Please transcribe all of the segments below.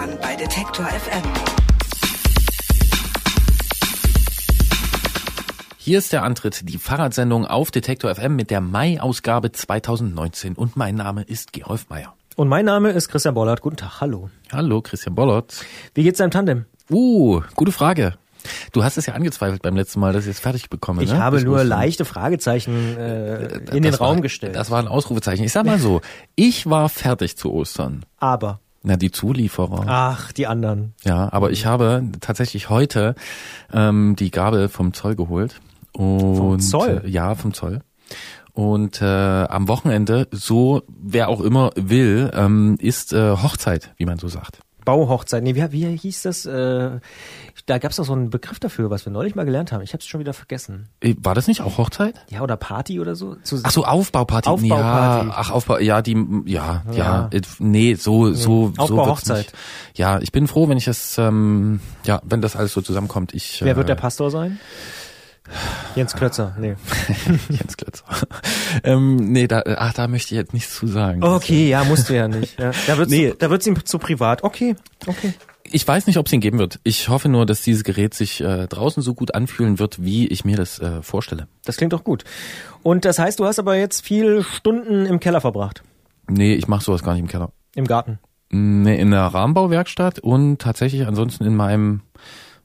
Radfahren bei Detektor FM. Hier ist der Antritt, die Fahrradsendung auf Detektor FM mit der Mai-Ausgabe 2019 und mein Name ist Gerolf Meyer. Und mein Name ist Christian Bollert. Guten Tag, hallo. Hallo, Christian Bollert. Wie geht's deinem Tandem? Uh, gute Frage. Du hast es ja angezweifelt beim letzten Mal, dass ich es fertig bekomme. Ich ne? habe Bis nur leichte Fragezeichen äh, in den Das Raum war, gestellt. Das war ein Ausrufezeichen. Ich sag mal so, ich war fertig zu Ostern. Aber, Na, die Zulieferer. ach, die anderen. Ja, aber ich habe tatsächlich heute ähm, die Gabe vom Zoll geholt. Und, Zoll? Äh, ja, vom Zoll. Und äh, am Wochenende, so wer auch immer will, ähm, ist äh, Hochzeit, wie man so sagt. Bauhochzeit. Nee, wie, wie hieß das? Äh, da gab's doch so einen Begriff dafür, was wir neulich mal gelernt haben. Ich habe es schon wieder vergessen. Äh, War das nicht auch Hochzeit? Ja, oder Party oder so? Zu, Ach so, Aufbauparty. Aufbauparty. Ja, ach, Aufbau, ja, die, ja, ja, Ja. äh, nee, so, so, so Aufbauhochzeit. Ja, ich bin froh, wenn ich es, ähm, ja, wenn das alles so zusammenkommt. Ich, Wer wird der äh, Pastor sein? Jens Klötzer. Nee. Jens Klötzer. ähm, nee, da, ach, da möchte ich jetzt nichts zu sagen. Okay, ja, musst du ja nicht. Ja. Da wird's, Nee. da wird's ihm zu privat. Okay, okay. Ich weiß nicht, ob es ihn geben wird. Ich hoffe nur, dass dieses Gerät sich äh, draußen so gut anfühlen wird, wie ich mir das äh, vorstelle. Das klingt doch gut. Und das heißt, du hast aber jetzt viel Stunden im Keller verbracht. Nee, ich mache sowas gar nicht im Keller. Im Garten. Nee, in der Rahmenbauwerkstatt und tatsächlich ansonsten in meinem,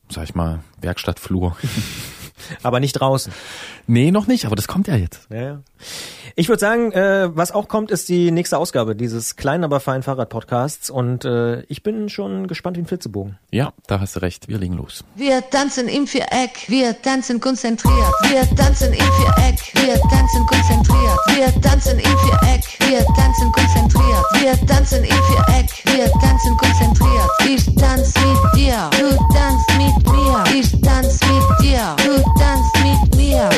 sag ich mal, Werkstattflur. Aber nicht draußen. nee, noch nicht, aber das kommt ja jetzt. Ja, ja. Ich würde sagen, äh, was auch kommt, ist die nächste Ausgabe dieses kleinen, aber feinen Fahrrad-Podcasts. Und äh, ich bin schon gespannt wie ein Flitzebogen. Ja, da hast du recht. Wir legen los. Wir tanzen im Viereck, wir tanzen konzentriert. Wir tanzen im Viereck, wir tanzen konzentriert. Wir tanzen im Viereck, wir tanzen konzentriert. Wir tanzen im Viereck, wir tanzen konzentriert. Ich tanz mit dir, du tanzt mit mir. Ich tanz mit dir, du tanzt mit mir.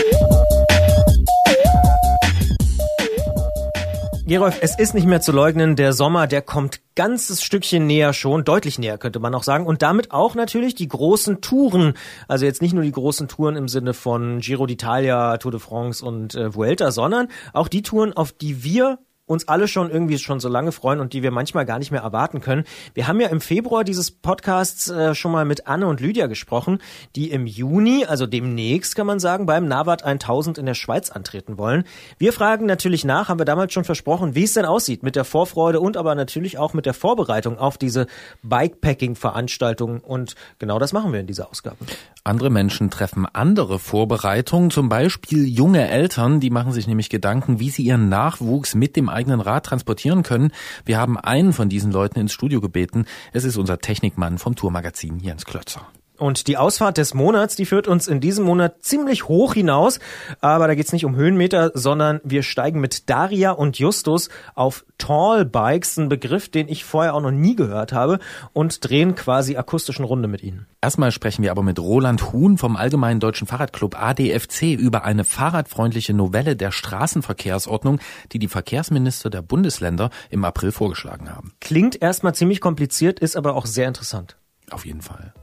Gerolf, es ist nicht mehr zu leugnen, der Sommer, der kommt ganzes Stückchen näher schon, deutlich näher könnte man auch sagen. Und damit auch natürlich die großen Touren. Also jetzt nicht nur die großen Touren im Sinne von Giro d'Italia, Tour de France und äh, Vuelta, sondern auch die Touren, auf die wir uns alle schon irgendwie schon so lange freuen und die wir manchmal gar nicht mehr erwarten können. Wir haben ja im Februar dieses Podcasts äh, schon mal mit Anne und Lydia gesprochen, die im Juni, also demnächst kann man sagen, beim Navat 1000 in der Schweiz antreten wollen. Wir fragen natürlich nach, haben wir damals schon versprochen, wie es denn aussieht mit der Vorfreude und aber natürlich auch mit der Vorbereitung auf diese Bikepacking-Veranstaltung und genau das machen wir in dieser Ausgabe. Andere Menschen treffen andere Vorbereitungen, zum Beispiel junge Eltern, die machen sich nämlich Gedanken, wie sie ihren Nachwuchs mit dem eigenen Rad transportieren können. Wir haben einen von diesen Leuten ins Studio gebeten. Es ist unser Technikmann vom Tourmagazin Jens Klötzer. Und die Ausfahrt des Monats, die führt uns in diesem Monat ziemlich hoch hinaus. Aber da geht's nicht um Höhenmeter, sondern wir steigen mit Daria und Justus auf Tall Bikes, ein Begriff, den ich vorher auch noch nie gehört habe, und drehen quasi akustischen Runde mit ihnen. Erstmal sprechen wir aber mit Roland Huhn vom Allgemeinen Deutschen Fahrradclub ADFC über eine fahrradfreundliche Novelle der Straßenverkehrsordnung, die die Verkehrsminister der Bundesländer im April vorgeschlagen haben. Klingt erstmal ziemlich kompliziert, ist aber auch sehr interessant. Auf jeden Fall.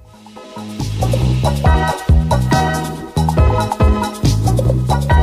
Thank you.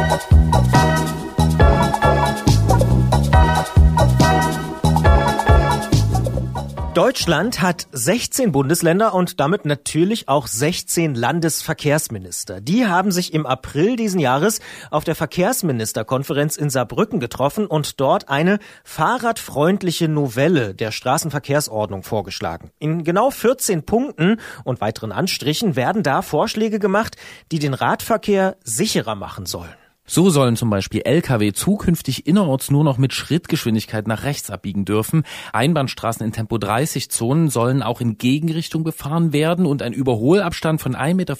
Deutschland hat 16 Bundesländer und damit natürlich auch 16 Landesverkehrsminister. Die haben sich im April diesen Jahres auf der Verkehrsministerkonferenz in Saarbrücken getroffen und dort eine fahrradfreundliche Novelle der Straßenverkehrsordnung vorgeschlagen. In genau 14 Punkten und weiteren Anstrichen werden da Vorschläge gemacht, die den Radverkehr sicherer machen sollen. So sollen zum Beispiel Lkw zukünftig innerorts nur noch mit Schrittgeschwindigkeit nach rechts abbiegen dürfen. Einbahnstraßen in Tempo 30 Zonen sollen auch in Gegenrichtung befahren werden und ein Überholabstand von 1,50 Meter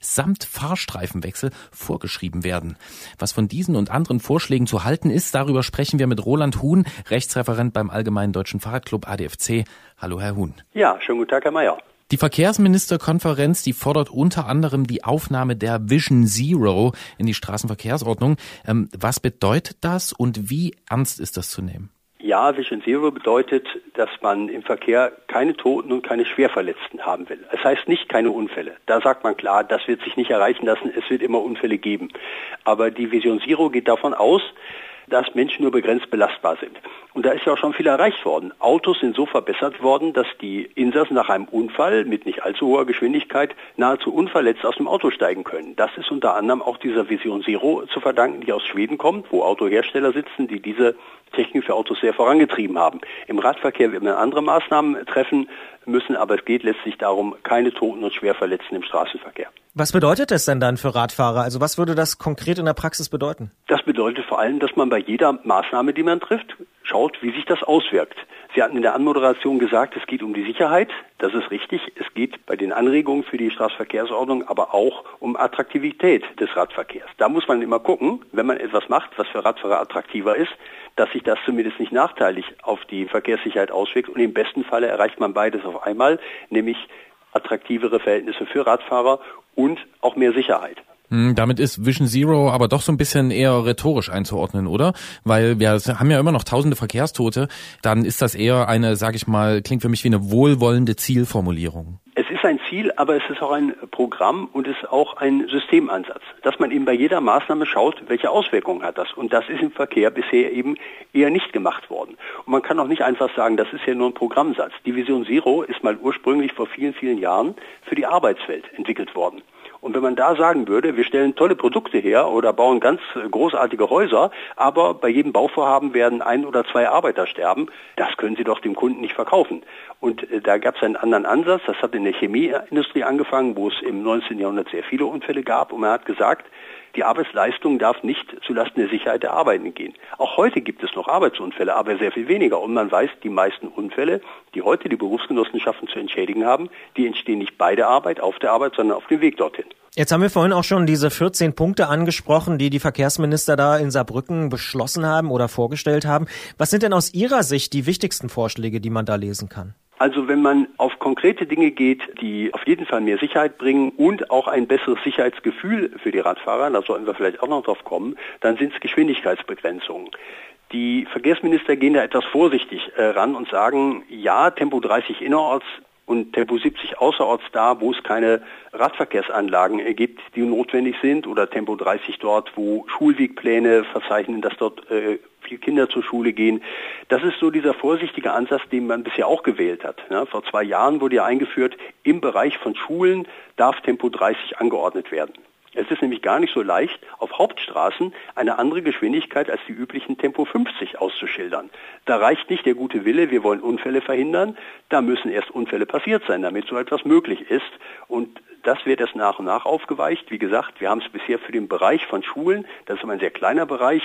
samt Fahrstreifenwechsel vorgeschrieben werden. Was von diesen und anderen Vorschlägen zu halten ist, darüber sprechen wir mit Roland Huhn, Rechtsreferent beim Allgemeinen Deutschen Fahrradclub ADFC. Hallo, Herr Huhn. Ja, schönen guten Tag, Herr Mayer. Die Verkehrsministerkonferenz, die fordert unter anderem die Aufnahme der Vision Zero in die Straßenverkehrsordnung. Ähm, was bedeutet das und wie ernst ist das zu nehmen? Ja, Vision Zero bedeutet, dass man im Verkehr keine Toten und keine Schwerverletzten haben will. Es heißt nicht keine Unfälle. Da sagt man klar, das wird sich nicht erreichen lassen. Es wird immer Unfälle geben. Aber die Vision Zero geht davon aus, dass Menschen nur begrenzt belastbar sind. Und da ist ja auch schon viel erreicht worden. Autos sind so verbessert worden, dass die Insassen nach einem Unfall mit nicht allzu hoher Geschwindigkeit nahezu unverletzt aus dem Auto steigen können. Das ist unter anderem auch dieser Vision Zero zu verdanken, die aus Schweden kommt, wo Autohersteller sitzen, die diese Technik für Autos sehr vorangetrieben haben. Im Radverkehr wird man andere Maßnahmen treffen müssen, aber es geht letztlich darum, keine Toten und Schwerverletzten im Straßenverkehr. Was bedeutet das denn dann für Radfahrer? Also was würde das konkret in der Praxis bedeuten? Das bedeutet vor allem, dass man bei jeder Maßnahme, die man trifft, schaut, wie sich das auswirkt. Sie hatten in der Anmoderation gesagt, es geht um die Sicherheit. Das ist richtig. Es geht bei den Anregungen für die Straßenverkehrsordnung aber auch um Attraktivität des Radverkehrs. Da muss man immer gucken, wenn man etwas macht, was für Radfahrer attraktiver ist, dass sich das zumindest nicht nachteilig auf die Verkehrssicherheit auswirkt. Und im besten Falle erreicht man beides auf einmal, nämlich attraktivere Verhältnisse für Radfahrer und auch mehr Sicherheit. Hm, damit ist Vision Zero aber doch so ein bisschen eher rhetorisch einzuordnen, oder? Weil wir haben ja immer noch tausende Verkehrstote. Dann ist das eher eine, sag ich mal, klingt für mich wie eine wohlwollende Zielformulierung. Es ist ein Ziel, aber es ist auch ein Programm und es ist auch ein Systemansatz, dass man eben bei jeder Maßnahme schaut, welche Auswirkungen hat das. Und das ist im Verkehr bisher eben eher nicht gemacht worden. Und man kann auch nicht einfach sagen, das ist ja nur ein Programmsatz. Die Vision Zero ist mal ursprünglich vor vielen, vielen Jahren für die Arbeitswelt entwickelt worden. Und wenn man da sagen würde, wir stellen tolle Produkte her oder bauen ganz großartige Häuser, aber bei jedem Bauvorhaben werden ein oder zwei Arbeiter sterben, das können Sie doch dem Kunden nicht verkaufen. Und äh, da gab es einen anderen Ansatz, das hat in der Chemieindustrie angefangen, wo es im 19. Jahrhundert sehr viele Unfälle gab und man hat gesagt, die Arbeitsleistung darf nicht zulasten der Sicherheit der Arbeitenden gehen. Auch heute gibt es noch Arbeitsunfälle, aber sehr viel weniger. Und man weiß, die meisten Unfälle, die heute die Berufsgenossenschaften zu entschädigen haben, die entstehen nicht bei der Arbeit, auf der Arbeit, sondern auf dem Weg dorthin. Jetzt haben wir vorhin auch schon diese 14 Punkte angesprochen, die die Verkehrsminister da in Saarbrücken beschlossen haben oder vorgestellt haben. Was sind denn aus Ihrer Sicht die wichtigsten Vorschläge, die man da lesen kann? Also wenn man auf konkrete Dinge geht, die auf jeden Fall mehr Sicherheit bringen und auch ein besseres Sicherheitsgefühl für die Radfahrer, da sollten wir vielleicht auch noch drauf kommen, dann sind es Geschwindigkeitsbegrenzungen. Die Verkehrsminister gehen da etwas vorsichtig äh, ran und sagen, ja, Tempo 30 innerorts und Tempo 70 außerorts da, wo es keine Radverkehrsanlagen gibt, die notwendig sind, oder Tempo 30 dort, wo Schulwegpläne verzeichnen, dass dort äh, viele Kinder zur Schule gehen. Das ist so dieser vorsichtige Ansatz, den man bisher auch gewählt hat. Ja, vor zwei Jahren wurde ja eingeführt, im Bereich von Schulen darf Tempo 30 angeordnet werden. Es ist nämlich gar nicht so leicht, auf Hauptstraßen eine andere Geschwindigkeit als die üblichen Tempo 50 auszuschildern. Da reicht nicht der gute Wille, wir wollen Unfälle verhindern, da müssen erst Unfälle passiert sein, damit so etwas möglich ist. Und das wird erst nach und nach aufgeweicht. Wie gesagt, wir haben es bisher für den Bereich von Schulen, das ist immer ein sehr kleiner Bereich,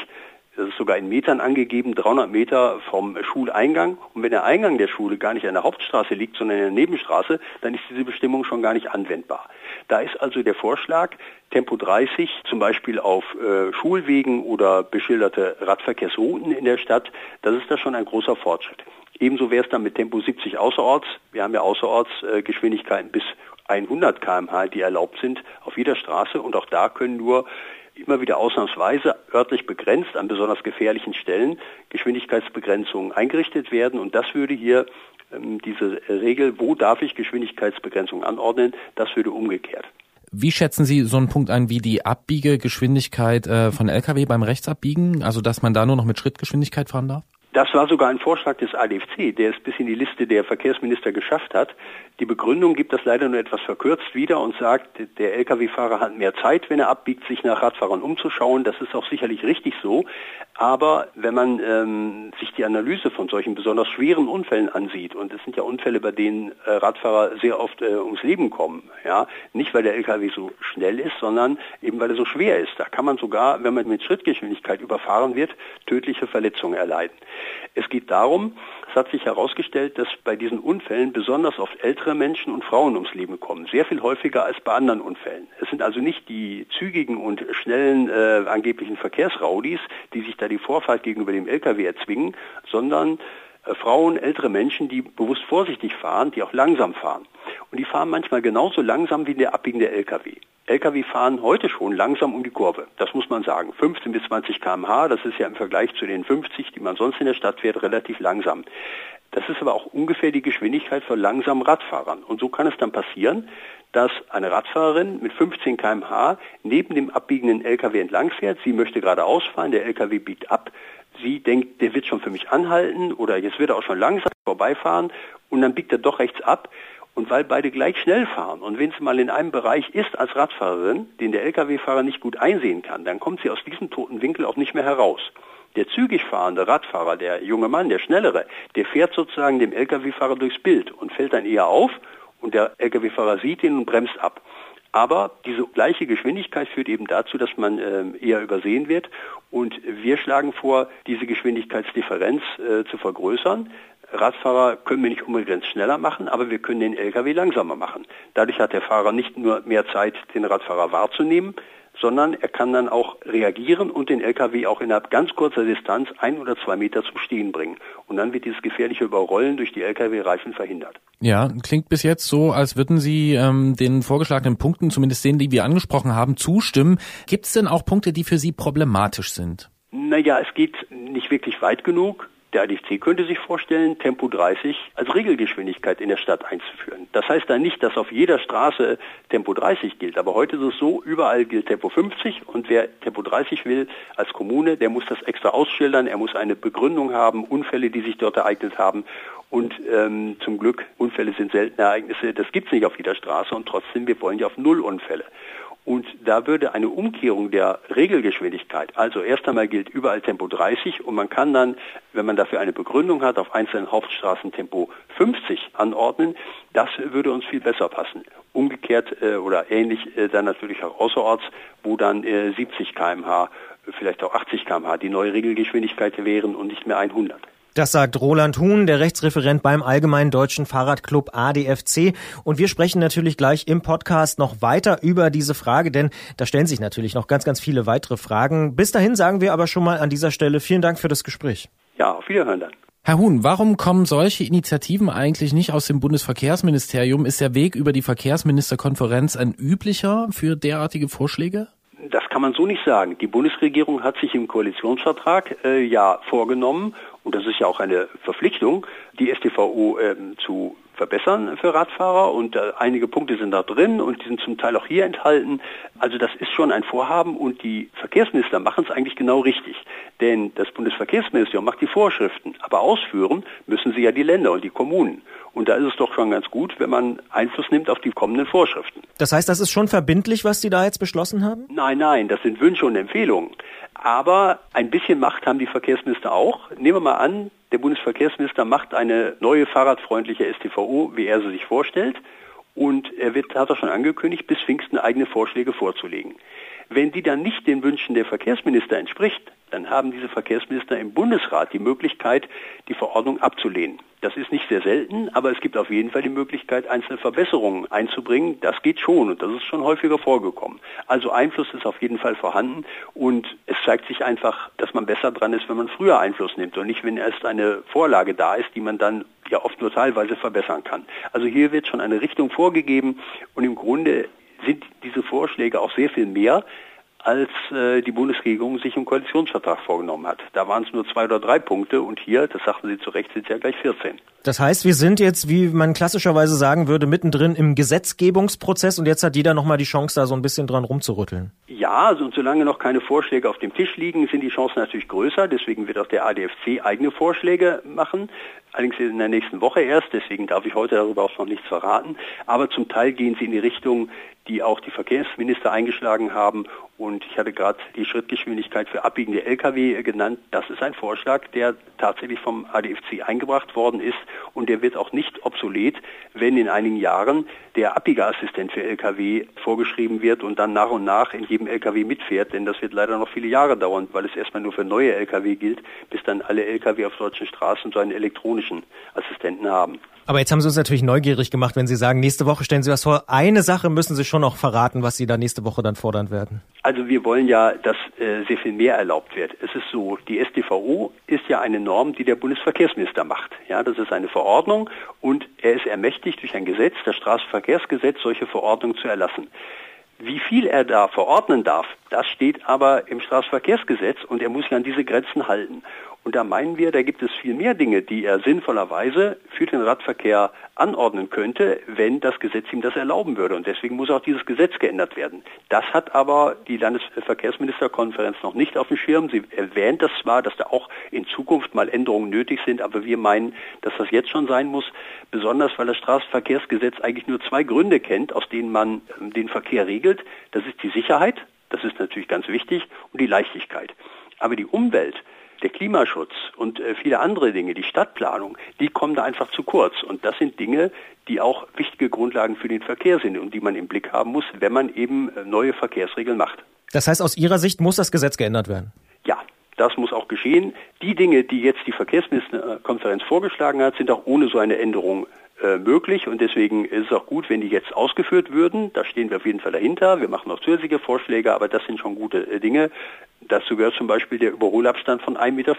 das ist sogar in Metern angegeben, 300 Meter vom Schuleingang. Und wenn der Eingang der Schule gar nicht an der Hauptstraße liegt, sondern in der Nebenstraße, dann ist diese Bestimmung schon gar nicht anwendbar. Da ist also der Vorschlag, Tempo 30 zum Beispiel auf äh, Schulwegen oder beschilderte Radverkehrsrouten in der Stadt, das ist da schon ein großer Fortschritt. Ebenso wäre es dann mit Tempo 70 außerorts. Wir haben ja außerorts äh, Geschwindigkeiten bis 100 km/h, die erlaubt sind auf jeder Straße. Und auch da können nur immer wieder ausnahmsweise örtlich begrenzt an besonders gefährlichen Stellen Geschwindigkeitsbegrenzungen eingerichtet werden. Und das würde hier ähm, diese Regel, wo darf ich Geschwindigkeitsbegrenzung anordnen, das würde umgekehrt. Wie schätzen Sie so einen Punkt ein wie die Abbiegegeschwindigkeit äh, von Lkw beim Rechtsabbiegen? Also dass man da nur noch mit Schrittgeschwindigkeit fahren darf? Das war sogar ein Vorschlag des ADFC, der es bis in die Liste der Verkehrsminister geschafft hat. Die Begründung gibt das leider nur etwas verkürzt wieder und sagt, der Lkw-Fahrer hat mehr Zeit, wenn er abbiegt, sich nach Radfahrern umzuschauen. Das ist auch sicherlich richtig so. Aber wenn man ähm, sich die Analyse von solchen besonders schweren Unfällen ansieht, und es sind ja Unfälle, bei denen äh, Radfahrer sehr oft äh, ums Leben kommen, ja, nicht weil der Lkw so schnell ist, sondern eben weil er so schwer ist. Da kann man sogar, wenn man mit Schrittgeschwindigkeit überfahren wird, tödliche Verletzungen erleiden. Es geht darum, es hat sich herausgestellt, dass bei diesen Unfällen besonders oft ältere Menschen und Frauen ums Leben kommen, sehr viel häufiger als bei anderen Unfällen. Es sind also nicht die zügigen und schnellen äh, angeblichen Verkehrsraudis, die sich da die Vorfahrt gegenüber dem Lkw erzwingen, sondern Frauen, ältere Menschen, die bewusst vorsichtig fahren, die auch langsam fahren. Und die fahren manchmal genauso langsam wie der abbiegende Lkw. Lkw fahren heute schon langsam um die Kurve. Das muss man sagen. 15 bis 20 km/h, das ist ja im Vergleich zu den 50, die man sonst in der Stadt fährt, relativ langsam. Das ist aber auch ungefähr die Geschwindigkeit von langsamen Radfahrern. Und so kann es dann passieren, dass eine Radfahrerin mit 15 km/h neben dem abbiegenden LKW entlang fährt. Sie möchte gerade ausfahren, der LKW biegt ab. Sie denkt, der wird schon für mich anhalten oder jetzt wird er auch schon langsam vorbeifahren und dann biegt er doch rechts ab und weil beide gleich schnell fahren und wenn sie mal in einem Bereich ist als Radfahrerin, den der Lkw-Fahrer nicht gut einsehen kann, dann kommt sie aus diesem toten Winkel auch nicht mehr heraus. Der zügig fahrende Radfahrer, der junge Mann, der schnellere, der fährt sozusagen dem Lkw-Fahrer durchs Bild und fällt dann eher auf und der Lkw-Fahrer sieht ihn und bremst ab. Aber diese gleiche Geschwindigkeit führt eben dazu, dass man äh, eher übersehen wird. Und wir schlagen vor, diese Geschwindigkeitsdifferenz äh, zu vergrößern. Radfahrer können wir nicht unbegrenzt schneller machen, aber wir können den Lkw langsamer machen. Dadurch hat der Fahrer nicht nur mehr Zeit, den Radfahrer wahrzunehmen, sondern er kann dann auch reagieren und den LKW auch innerhalb ganz kurzer Distanz ein oder zwei Meter zum Stehen bringen. Und dann wird dieses gefährliche Überrollen durch die LKW-Reifen verhindert. Ja, klingt bis jetzt so, als würden Sie ähm, den vorgeschlagenen Punkten, zumindest denen, die wir angesprochen haben, zustimmen. Gibt es denn auch Punkte, die für Sie problematisch sind? Naja, es geht nicht wirklich weit genug. Der ADFC könnte sich vorstellen, Tempo 30 als Regelgeschwindigkeit in der Stadt einzuführen. Das heißt dann nicht, dass auf jeder Straße Tempo 30 gilt, aber heute ist es so, überall gilt Tempo 50 und wer Tempo 30 will als Kommune, der muss das extra ausschildern, er muss eine Begründung haben, Unfälle, die sich dort ereignet haben und ähm, zum Glück, Unfälle sind seltene Ereignisse, das gibt es nicht auf jeder Straße und trotzdem, wir wollen ja auf Null Unfälle. Und da würde eine Umkehrung der Regelgeschwindigkeit, also erst einmal gilt überall Tempo 30 und man kann dann, wenn man dafür eine Begründung hat, auf einzelnen Hauptstraßen Tempo 50 anordnen, das würde uns viel besser passen. Umgekehrt äh, oder ähnlich äh, dann natürlich auch außerorts, wo dann äh, 70 kmh, vielleicht auch 80 kmh die neue Regelgeschwindigkeit wären und nicht mehr 100. Das sagt Roland Huhn, der Rechtsreferent beim Allgemeinen Deutschen Fahrradclub ADFC. Und wir sprechen natürlich gleich im Podcast noch weiter über diese Frage, denn da stellen sich natürlich noch ganz, ganz viele weitere Fragen. Bis dahin sagen wir aber schon mal an dieser Stelle vielen Dank für das Gespräch. Ja, auf Wiederhören dann. Herr Huhn, warum kommen solche Initiativen eigentlich nicht aus dem Bundesverkehrsministerium? Ist der Weg über die Verkehrsministerkonferenz ein üblicher für derartige Vorschläge? Das kann man so nicht sagen. Die Bundesregierung hat sich im Koalitionsvertrag äh, ja vorgenommen, und das ist ja auch eine Verpflichtung, die STVO ähm, zu verbessern für Radfahrer und äh, einige Punkte sind da drin und die sind zum Teil auch hier enthalten. Also das ist schon ein Vorhaben und die Verkehrsminister machen es eigentlich genau richtig. Denn das Bundesverkehrsministerium macht die Vorschriften, aber ausführen müssen sie ja die Länder und die Kommunen. Und da ist es doch schon ganz gut, wenn man Einfluss nimmt auf die kommenden Vorschriften. Das heißt, das ist schon verbindlich, was Sie da jetzt beschlossen haben? Nein, nein, das sind Wünsche und Empfehlungen. Aber ein bisschen Macht haben die Verkehrsminister auch. Nehmen wir mal an, der Bundesverkehrsminister macht eine neue fahrradfreundliche STVO, wie er sie sich vorstellt. Und er wird, hat er schon angekündigt, bis Pfingsten eigene Vorschläge vorzulegen. Wenn die dann nicht den Wünschen der Verkehrsminister entspricht, dann haben diese Verkehrsminister im Bundesrat die Möglichkeit, die Verordnung abzulehnen. Das ist nicht sehr selten, aber es gibt auf jeden Fall die Möglichkeit, einzelne Verbesserungen einzubringen. Das geht schon und das ist schon häufiger vorgekommen. Also Einfluss ist auf jeden Fall vorhanden und es zeigt sich einfach, dass man besser dran ist, wenn man früher Einfluss nimmt und nicht, wenn erst eine Vorlage da ist, die man dann ja oft nur teilweise verbessern kann. Also hier wird schon eine Richtung vorgegeben und im Grunde sind diese Vorschläge auch sehr viel mehr, als äh, die Bundesregierung sich im Koalitionsvertrag vorgenommen hat. Da waren es nur zwei oder drei Punkte und hier, das sagten Sie zu Recht, sind es ja gleich 14. Das heißt, wir sind jetzt, wie man klassischerweise sagen würde, mittendrin im Gesetzgebungsprozess und jetzt hat jeder nochmal die Chance, da so ein bisschen dran rumzurütteln. Ja, also und solange noch keine Vorschläge auf dem Tisch liegen, sind die Chancen natürlich größer. Deswegen wird auch der ADFC eigene Vorschläge machen. Allerdings in der nächsten Woche erst, deswegen darf ich heute darüber auch noch nichts verraten. Aber zum Teil gehen sie in die Richtung, die auch die Verkehrsminister eingeschlagen haben. Und ich hatte gerade die Schrittgeschwindigkeit für abbiegende Lkw genannt. Das ist ein Vorschlag, der tatsächlich vom ADFC eingebracht worden ist und der wird auch nicht obsolet, wenn in einigen Jahren der Abbiegeassistent für Lkw vorgeschrieben wird und dann nach und nach in jedem Lkw mitfährt, denn das wird leider noch viele Jahre dauern, weil es erstmal nur für neue Lkw gilt, bis dann alle Lkw auf deutschen Straßen so einen elektronischen Assistenten haben. Aber jetzt haben Sie uns natürlich neugierig gemacht, wenn Sie sagen, nächste Woche stellen Sie was vor. Eine Sache müssen Sie schon noch verraten, was Sie da nächste Woche dann fordern werden. Also wir wollen ja, dass äh, sehr viel mehr erlaubt wird. Es ist so, die StVO ist ja eine Norm, die der Bundesverkehrsminister macht. Ja, das ist eine Verordnung und er ist ermächtigt durch ein Gesetz, das Straßenverkehrsgesetz, solche Verordnungen zu erlassen. Wie viel er da verordnen darf, das steht aber im Straßenverkehrsgesetz und er muss sich an diese Grenzen halten. Und da meinen wir, da gibt es viel mehr Dinge, die er sinnvollerweise für den Radverkehr anordnen könnte, wenn das Gesetz ihm das erlauben würde. Und deswegen muss auch dieses Gesetz geändert werden. Das hat aber die Landesverkehrsministerkonferenz noch nicht auf dem Schirm. Sie erwähnt das zwar, dass da auch in Zukunft mal Änderungen nötig sind, aber wir meinen, dass das jetzt schon sein muss, besonders weil das Straßenverkehrsgesetz eigentlich nur zwei Gründe kennt, aus denen man ähm, den Verkehr regelt. Das ist die Sicherheit, das ist natürlich ganz wichtig, und die Leichtigkeit. Aber die Umwelt, der Klimaschutz und äh, viele andere Dinge, die Stadtplanung, die kommen da einfach zu kurz. Und das sind Dinge, die auch wichtige Grundlagen für den Verkehr sind und die man im Blick haben muss, wenn man eben äh, neue Verkehrsregeln macht. Das heißt, aus Ihrer Sicht muss das Gesetz geändert werden? Ja, das muss auch geschehen. Die Dinge, die jetzt die Verkehrsministerkonferenz vorgeschlagen hat, sind auch ohne so eine Änderung äh, möglich und deswegen ist es auch gut, wenn die jetzt ausgeführt würden. Da stehen wir auf jeden Fall dahinter. Wir machen noch zusätzliche Vorschläge, aber das sind schon gute äh, Dinge. Dazu gehört zum Beispiel der Überholabstand von 1,50 Meter.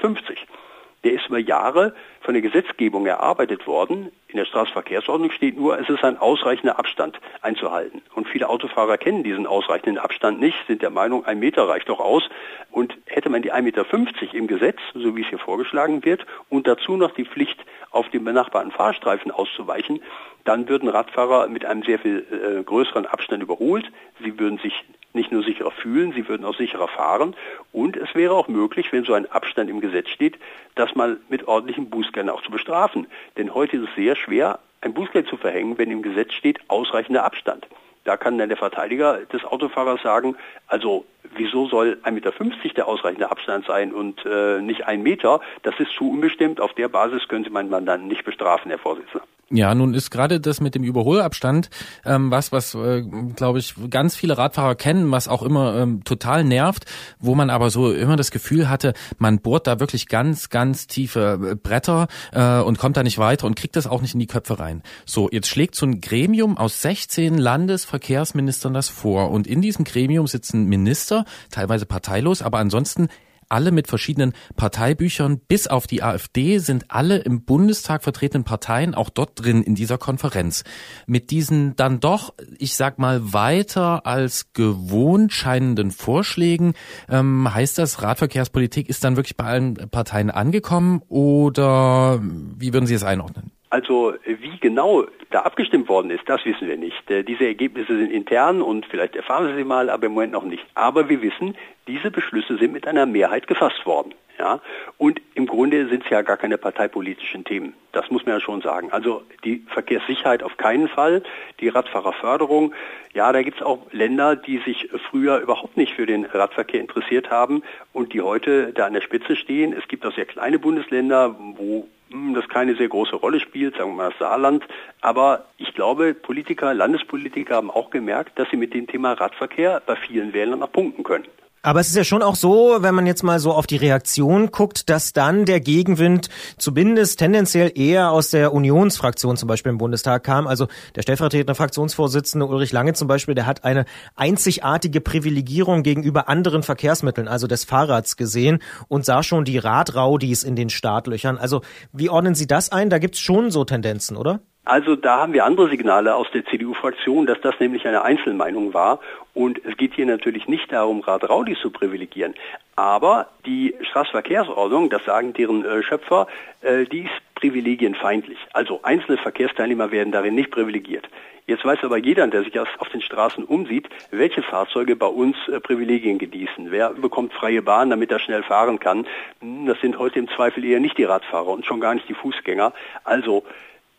Der ist über Jahre von der Gesetzgebung erarbeitet worden. In der Straßenverkehrsordnung steht nur, es ist ein ausreichender Abstand einzuhalten. Und viele Autofahrer kennen diesen ausreichenden Abstand nicht, sind der Meinung, ein Meter reicht doch aus. Und hätte man die 1,50 Meter im Gesetz, so wie es hier vorgeschlagen wird, und dazu noch die Pflicht, auf den benachbarten Fahrstreifen auszuweichen, dann würden Radfahrer mit einem sehr viel äh, größeren Abstand überholt. Sie würden sich nicht nur sicherer fühlen, sie würden auch sicherer fahren. Und es wäre auch möglich, wenn so ein Abstand im Gesetz steht, das mal mit ordentlichen Bußgeldern auch zu bestrafen. Denn heute ist es sehr schwer, ein Bußgeld zu verhängen, wenn im Gesetz steht ausreichender Abstand. Da kann dann der Verteidiger des Autofahrers sagen, also wieso soll 1,50 Meter der ausreichende Abstand sein und äh, nicht ein Meter? Das ist zu unbestimmt. Auf der Basis Sie meinen Mandanten nicht bestrafen, Herr Vorsitzender. Ja, nun ist gerade das mit dem Überholabstand ähm, was, was äh, glaube ich ganz viele Radfahrer kennen, was auch immer ähm, total nervt, wo man aber so immer das Gefühl hatte, man bohrt da wirklich ganz, ganz tiefe äh, Bretter äh, und kommt da nicht weiter und kriegt das auch nicht in die Köpfe rein. So, jetzt schlägt so ein Gremium aus 16 Landesverkehrsministern das vor und in diesem Gremium sitzen Minister, teilweise parteilos, aber ansonsten alle mit verschiedenen Parteibüchern. Bis auf die AfD sind alle im Bundestag vertretenen Parteien auch dort drin in dieser Konferenz. Mit diesen dann doch, ich sag mal, weiter als gewohnt scheinenden Vorschlägen, ähm, heißt das, Radverkehrspolitik ist dann wirklich bei allen Parteien angekommen oder wie würden Sie es einordnen? Also wie genau da abgestimmt worden ist, das wissen wir nicht. Äh, diese Ergebnisse sind intern und vielleicht erfahren Sie sie mal, aber im Moment noch nicht. Aber wir wissen, diese Beschlüsse sind mit einer Mehrheit gefasst worden. Ja? Und im Grunde sind es ja gar keine parteipolitischen Themen. Das muss man ja schon sagen. Also die Verkehrssicherheit auf keinen Fall, die Radfahrerförderung. Ja, da gibt es auch Länder, die sich früher überhaupt nicht für den Radverkehr interessiert haben und die heute da an der Spitze stehen. Es gibt auch sehr kleine Bundesländer, wo das keine sehr große Rolle spielt, sagen wir mal das Saarland. Aber ich glaube, Politiker, Landespolitiker haben auch gemerkt, dass sie mit dem Thema Radverkehr bei vielen Wählern noch punkten können. Aber es ist ja schon auch so, wenn man jetzt mal so auf die Reaktion guckt, dass dann der Gegenwind zumindest tendenziell eher aus der Unionsfraktion zum Beispiel im Bundestag kam. Also der stellvertretende Fraktionsvorsitzende Ulrich Lange zum Beispiel, der hat eine einzigartige Privilegierung gegenüber anderen Verkehrsmitteln, also des Fahrrads gesehen und sah schon die Radraudis in den Startlöchern. Also wie ordnen Sie das ein? Da gibt's schon so Tendenzen, oder? Also da haben wir andere Signale aus der CDU-Fraktion, dass das nämlich eine Einzelmeinung war. Und es geht hier natürlich nicht darum, Rad-Raudis zu privilegieren. Aber die Straßenverkehrsordnung, das sagen deren äh, Schöpfer, äh, die ist privilegienfeindlich. Also einzelne Verkehrsteilnehmer werden darin nicht privilegiert. Jetzt weiß aber jeder, der sich auf den Straßen umsieht, welche Fahrzeuge bei uns äh, Privilegien genießen. Wer bekommt freie Bahn, damit er schnell fahren kann? Hm, das sind heute im Zweifel eher nicht die Radfahrer und schon gar nicht die Fußgänger. Also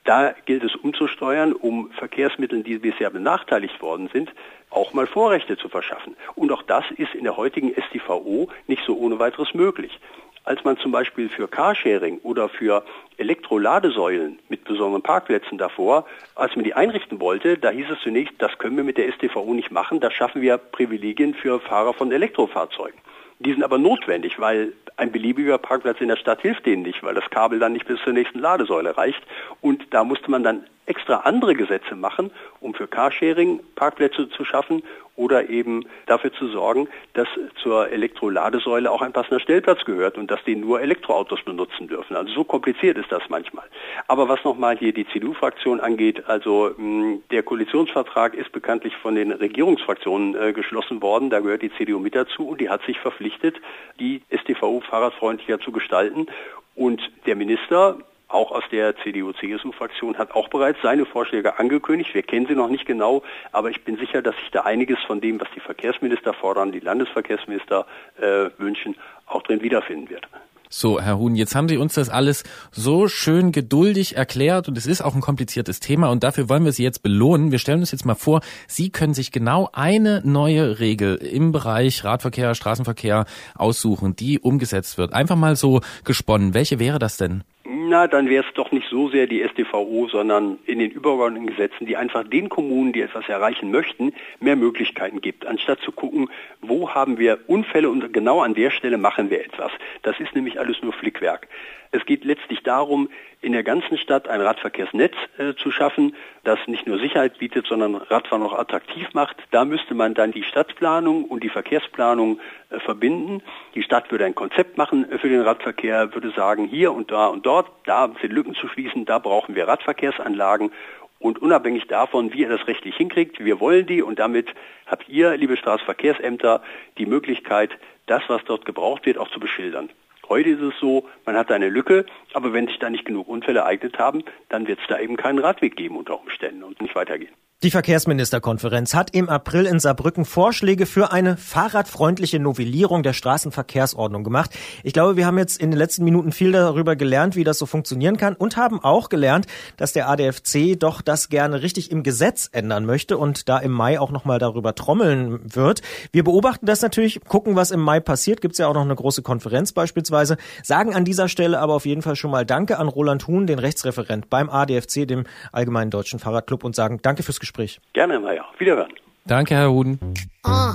da gilt es umzusteuern, um Verkehrsmitteln, die bisher benachteiligt worden sind, auch mal Vorrechte zu verschaffen. Und auch das ist in der heutigen STVO nicht so ohne weiteres möglich. Als man zum Beispiel für Carsharing oder für Elektroladesäulen mit besonderen Parkplätzen davor, als man die einrichten wollte, da hieß es zunächst, das können wir mit der STVO nicht machen, da schaffen wir Privilegien für Fahrer von Elektrofahrzeugen. Die sind aber notwendig, weil ein beliebiger Parkplatz in der Stadt hilft denen nicht, weil das Kabel dann nicht bis zur nächsten Ladesäule reicht. Und da musste man dann extra andere Gesetze machen, um für Carsharing Parkplätze zu schaffen oder eben dafür zu sorgen, dass zur Elektroladesäule auch ein passender Stellplatz gehört und dass die nur Elektroautos benutzen dürfen. Also so kompliziert ist das manchmal. Aber was nochmal hier die CDU-Fraktion angeht, also mh, hm, der Koalitionsvertrag ist bekanntlich von den Regierungsfraktionen äh, geschlossen worden. Da gehört die CDU mit dazu und die hat sich verpflichtet, die STVO fahrradfreundlicher zu gestalten. Und der Minister auch aus der CDU-CSU-Fraktion hat auch bereits seine Vorschläge angekündigt. Wir kennen sie noch nicht genau, aber ich bin sicher, dass sich da einiges von dem, was die Verkehrsminister fordern, die Landesverkehrsminister äh, wünschen, auch drin wiederfinden wird. So, Herr Huhn, jetzt haben Sie uns das alles so schön geduldig erklärt und es ist auch ein kompliziertes Thema und dafür wollen wir Sie jetzt belohnen. Wir stellen uns jetzt mal vor, Sie können sich genau eine neue Regel im Bereich Radverkehr, Straßenverkehr aussuchen, die umgesetzt wird. Einfach mal so gesponnen. Welche wäre das denn? Na, dann wäre es doch nicht so sehr die StVO, sondern in den übergeordneten Gesetzen, die einfach den Kommunen, die etwas erreichen möchten, mehr Möglichkeiten gibt, anstatt zu gucken, wo haben wir Unfälle und genau an der Stelle machen wir etwas. Das ist nämlich alles nur Flickwerk. Es geht letztlich darum, in der ganzen Stadt ein Radverkehrsnetz äh, zu schaffen, das nicht nur Sicherheit bietet, sondern Radfahren auch attraktiv macht. Da müsste man dann die Stadtplanung und die Verkehrsplanung äh, verbinden. Die Stadt würde ein Konzept machen äh, für den Radverkehr, würde sagen, hier und da und dort, da sind Lücken zu schließen, da brauchen wir Radverkehrsanlagen und unabhängig davon, wie ihr das rechtlich hinkriegt, wir wollen die und damit habt ihr, liebe Straßenverkehrsämter, die Möglichkeit, das, was dort gebraucht wird, auch zu beschildern. Heute ist es so, man hat eine Lücke, aber wenn sich da nicht genug Unfälle ereignet haben, dann wird es da eben keinen Radweg geben unter Umständen und nicht weitergehen. Die Verkehrsministerkonferenz hat im April in Saarbrücken Vorschläge für eine fahrradfreundliche Novellierung der Straßenverkehrsordnung gemacht. Ich glaube, wir haben jetzt in den letzten Minuten viel darüber gelernt, wie das so funktionieren kann und haben auch gelernt, dass der ADFC doch das gerne richtig im Gesetz ändern möchte und da im Mai auch nochmal darüber trommeln wird. Wir beobachten das natürlich, gucken, was im Mai passiert. Gibt es ja auch noch eine große Konferenz beispielsweise. Sagen an dieser Stelle aber auf jeden Fall schon mal Danke an Roland Huhn, den Rechtsreferent beim ADFC, dem Allgemeinen Deutschen Fahrradclub und sagen Danke fürs Gespräch. Gespräch. Gerne, Maja. Wiederhören. Danke, Herr Huden. Uh,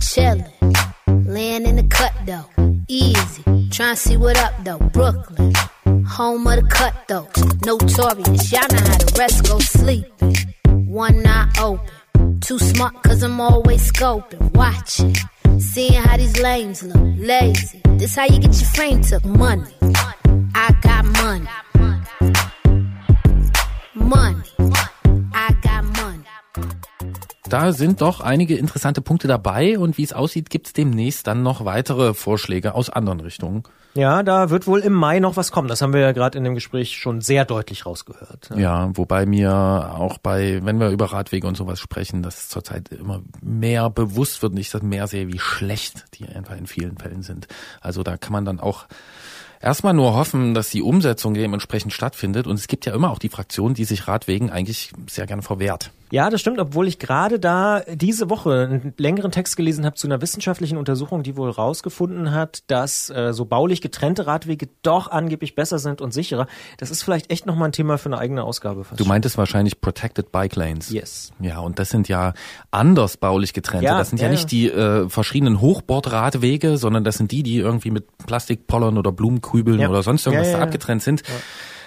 chillin', laying in the cut though, easy. Trying to see what up though, Brooklyn, home of the cut though, notorious. Y'all know how the rest go sleeping. One eye open, too smart cause I'm always scoping, watching. Seeing how these lames look, lazy. This how you get your frame took, money. I got money. Money. Da sind doch einige interessante Punkte dabei und wie es aussieht, gibt es demnächst dann noch weitere Vorschläge aus anderen Richtungen. Ja, da wird wohl im Mai noch was kommen. Das haben wir ja gerade in dem Gespräch schon sehr deutlich rausgehört. Ja. ja, wobei mir auch bei, wenn wir über Radwege und sowas sprechen, dass zurzeit immer mehr bewusst wird und ich das mehr sehe, wie schlecht die einfach in vielen Fällen sind. Also da kann man dann auch erstmal nur hoffen, dass die Umsetzung dementsprechend stattfindet. Und es gibt ja immer auch die Fraktion, die sich Radwegen eigentlich sehr gerne verwehrt. Ja, das stimmt, obwohl ich gerade da diese Woche einen längeren Text gelesen habe zu einer wissenschaftlichen Untersuchung, die wohl rausgefunden hat, dass äh, so baulich getrennte Radwege doch angeblich besser sind und sicherer. Das ist vielleicht echt nochmal ein Thema für eine eigene Ausgabe. Fast. Du meintest wahrscheinlich Protected Bike Lanes. Yes. Ja, und das sind ja anders baulich getrennte. Ja, das sind ja, ja nicht die äh, verschiedenen Hochbordradwege, sondern das sind die, die irgendwie mit Plastikpollern oder Blumenkübeln ja. oder sonst irgendwas da abgetrennt sind.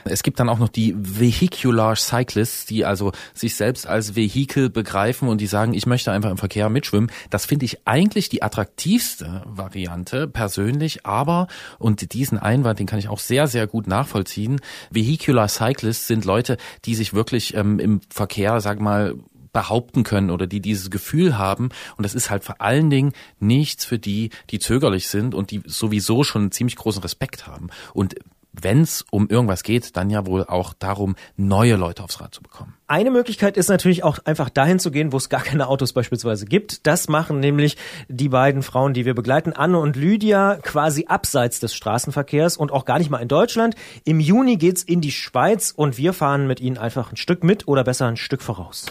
Es gibt dann auch noch die Vehicular Cyclists, die also sich selbst als Vehikel begreifen und die sagen, ich möchte einfach im Verkehr mitschwimmen. Das finde ich eigentlich die attraktivste Variante persönlich, aber, und diesen Einwand, den kann ich auch sehr, sehr gut nachvollziehen, Vehicular Cyclists sind Leute, die sich wirklich ähm, im Verkehr, sag mal, behaupten können oder die dieses Gefühl haben. Und das ist halt vor allen Dingen nichts für die, die zögerlich sind und die sowieso schon einen ziemlich großen Respekt haben. Und wenn es um irgendwas geht, dann ja wohl auch darum, neue Leute aufs Rad zu bekommen. Eine Möglichkeit ist natürlich auch einfach dahin zu gehen, wo es gar keine Autos beispielsweise gibt. Das machen nämlich die beiden Frauen, die wir begleiten, Anne und Lydia, quasi abseits des Straßenverkehrs und auch gar nicht mal in Deutschland. Im Juni geht's in die Schweiz und wir fahren mit ihnen einfach ein Stück mit oder besser ein Stück voraus.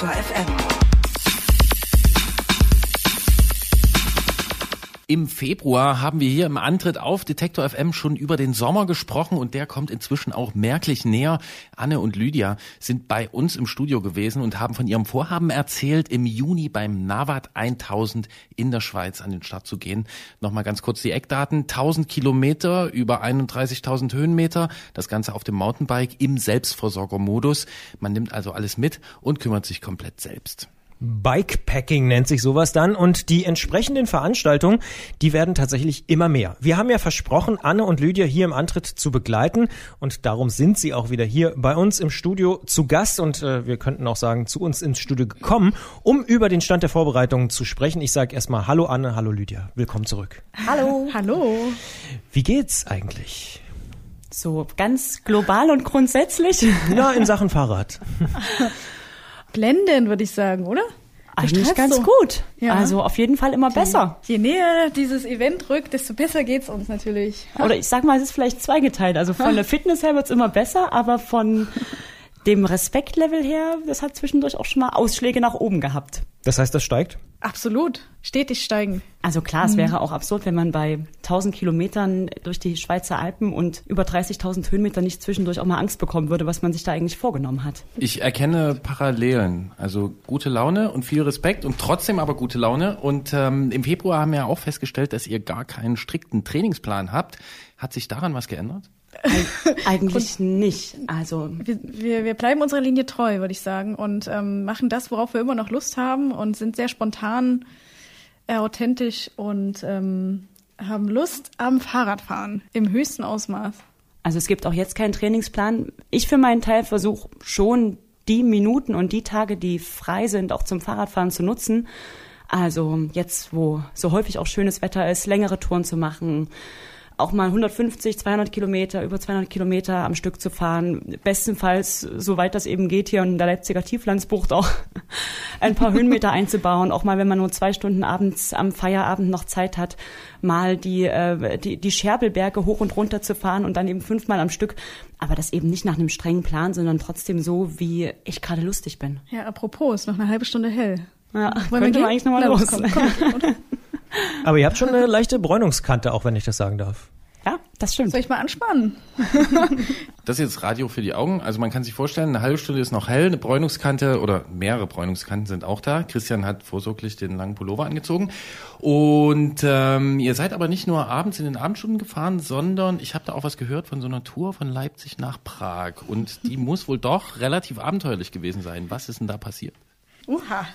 Detektor FM. Im Februar haben wir hier im Antritt auf Detektor FM schon über den Sommer gesprochen und der kommt inzwischen auch merklich näher. Anne und Lydia sind bei uns im Studio gewesen und haben von ihrem Vorhaben erzählt, im Juni beim Navat 1000 in der Schweiz an den Start zu gehen. Nochmal ganz kurz die Eckdaten. 1000 Kilometer über 31.000 Höhenmeter. Das Ganze auf dem Mountainbike im Selbstversorgermodus. Man nimmt also alles mit und kümmert sich komplett selbst. Bikepacking nennt sich sowas dann und die entsprechenden Veranstaltungen, die werden tatsächlich immer mehr. Wir haben ja versprochen, Anne und Lydia hier im Antritt zu begleiten und darum sind sie auch wieder hier bei uns im Studio zu Gast und äh, wir könnten auch sagen, zu uns ins Studio gekommen, um über den Stand der Vorbereitungen zu sprechen. Ich sage erstmal Hallo Anne, hallo Lydia, willkommen zurück. Hallo. Hallo. Wie geht's eigentlich? So ganz global und grundsätzlich? Ja, in Sachen Fahrrad. blendend, würde ich sagen, oder? Eigentlich ganz so. gut. Ja. Also auf jeden Fall immer besser. Je näher dieses Event rückt, desto besser geht's uns natürlich. Oder ich sag mal, es ist vielleicht zweigeteilt. Also von der Fitness her wird's immer besser, aber von dem Respektlevel her, das hat zwischendurch auch schon mal Ausschläge nach oben gehabt. Das heißt, das steigt? Absolut, stetig steigen. Also klar, es mhm. wäre auch absurd, wenn man bei 1000 Kilometern durch die Schweizer Alpen und über 30.000 Höhenmeter nicht zwischendurch auch mal Angst bekommen würde, was man sich da eigentlich vorgenommen hat. Ich erkenne Parallelen, also gute Laune und viel Respekt und trotzdem aber gute Laune. Und ähm, im Februar haben wir auch festgestellt, dass ihr gar keinen strikten Trainingsplan habt. Hat sich daran was geändert? Eigentlich nicht. Also wir, wir, wir bleiben unserer Linie treu, würde ich sagen, und ähm, machen das, worauf wir immer noch Lust haben und sind sehr spontan, äh, authentisch und ähm, haben Lust am Fahrradfahren im höchsten Ausmaß. Also es gibt auch jetzt keinen Trainingsplan. Ich für meinen Teil versuche schon die Minuten und die Tage, die frei sind, auch zum Fahrradfahren zu nutzen. Also jetzt, wo so häufig auch schönes Wetter ist, längere Touren zu machen, auch mal 150, 200 Kilometer, über 200 Kilometer am Stück zu fahren. Bestenfalls, soweit das eben geht, hier in der Leipziger Tieflandsbucht auch ein paar Höhenmeter einzubauen. Auch mal, wenn man nur zwei Stunden abends am Feierabend noch Zeit hat, mal die, äh, die, die Scherbelberge hoch und runter zu fahren und dann eben fünfmal am Stück. Aber das eben nicht nach einem strengen Plan, sondern trotzdem so, wie ich gerade lustig bin. Ja, apropos, ist noch eine halbe Stunde hell. Ja, Wollen könnte wir eigentlich nochmal los. Komm, komm, Aber ihr habt schon eine leichte Bräunungskante, auch wenn ich das sagen darf. Ja, das stimmt. Soll ich mal anspannen? das ist jetzt Radio für die Augen. Also man kann sich vorstellen, eine halbe Stunde ist noch hell, eine Bräunungskante oder mehrere Bräunungskanten sind auch da. Christian hat vorsorglich den langen Pullover angezogen. Und ähm, ihr seid aber nicht nur abends in den Abendstunden gefahren, sondern ich habe da auch was gehört von so einer Tour von Leipzig nach Prag. Und die muss wohl doch relativ abenteuerlich gewesen sein. Was ist denn da passiert? Uha.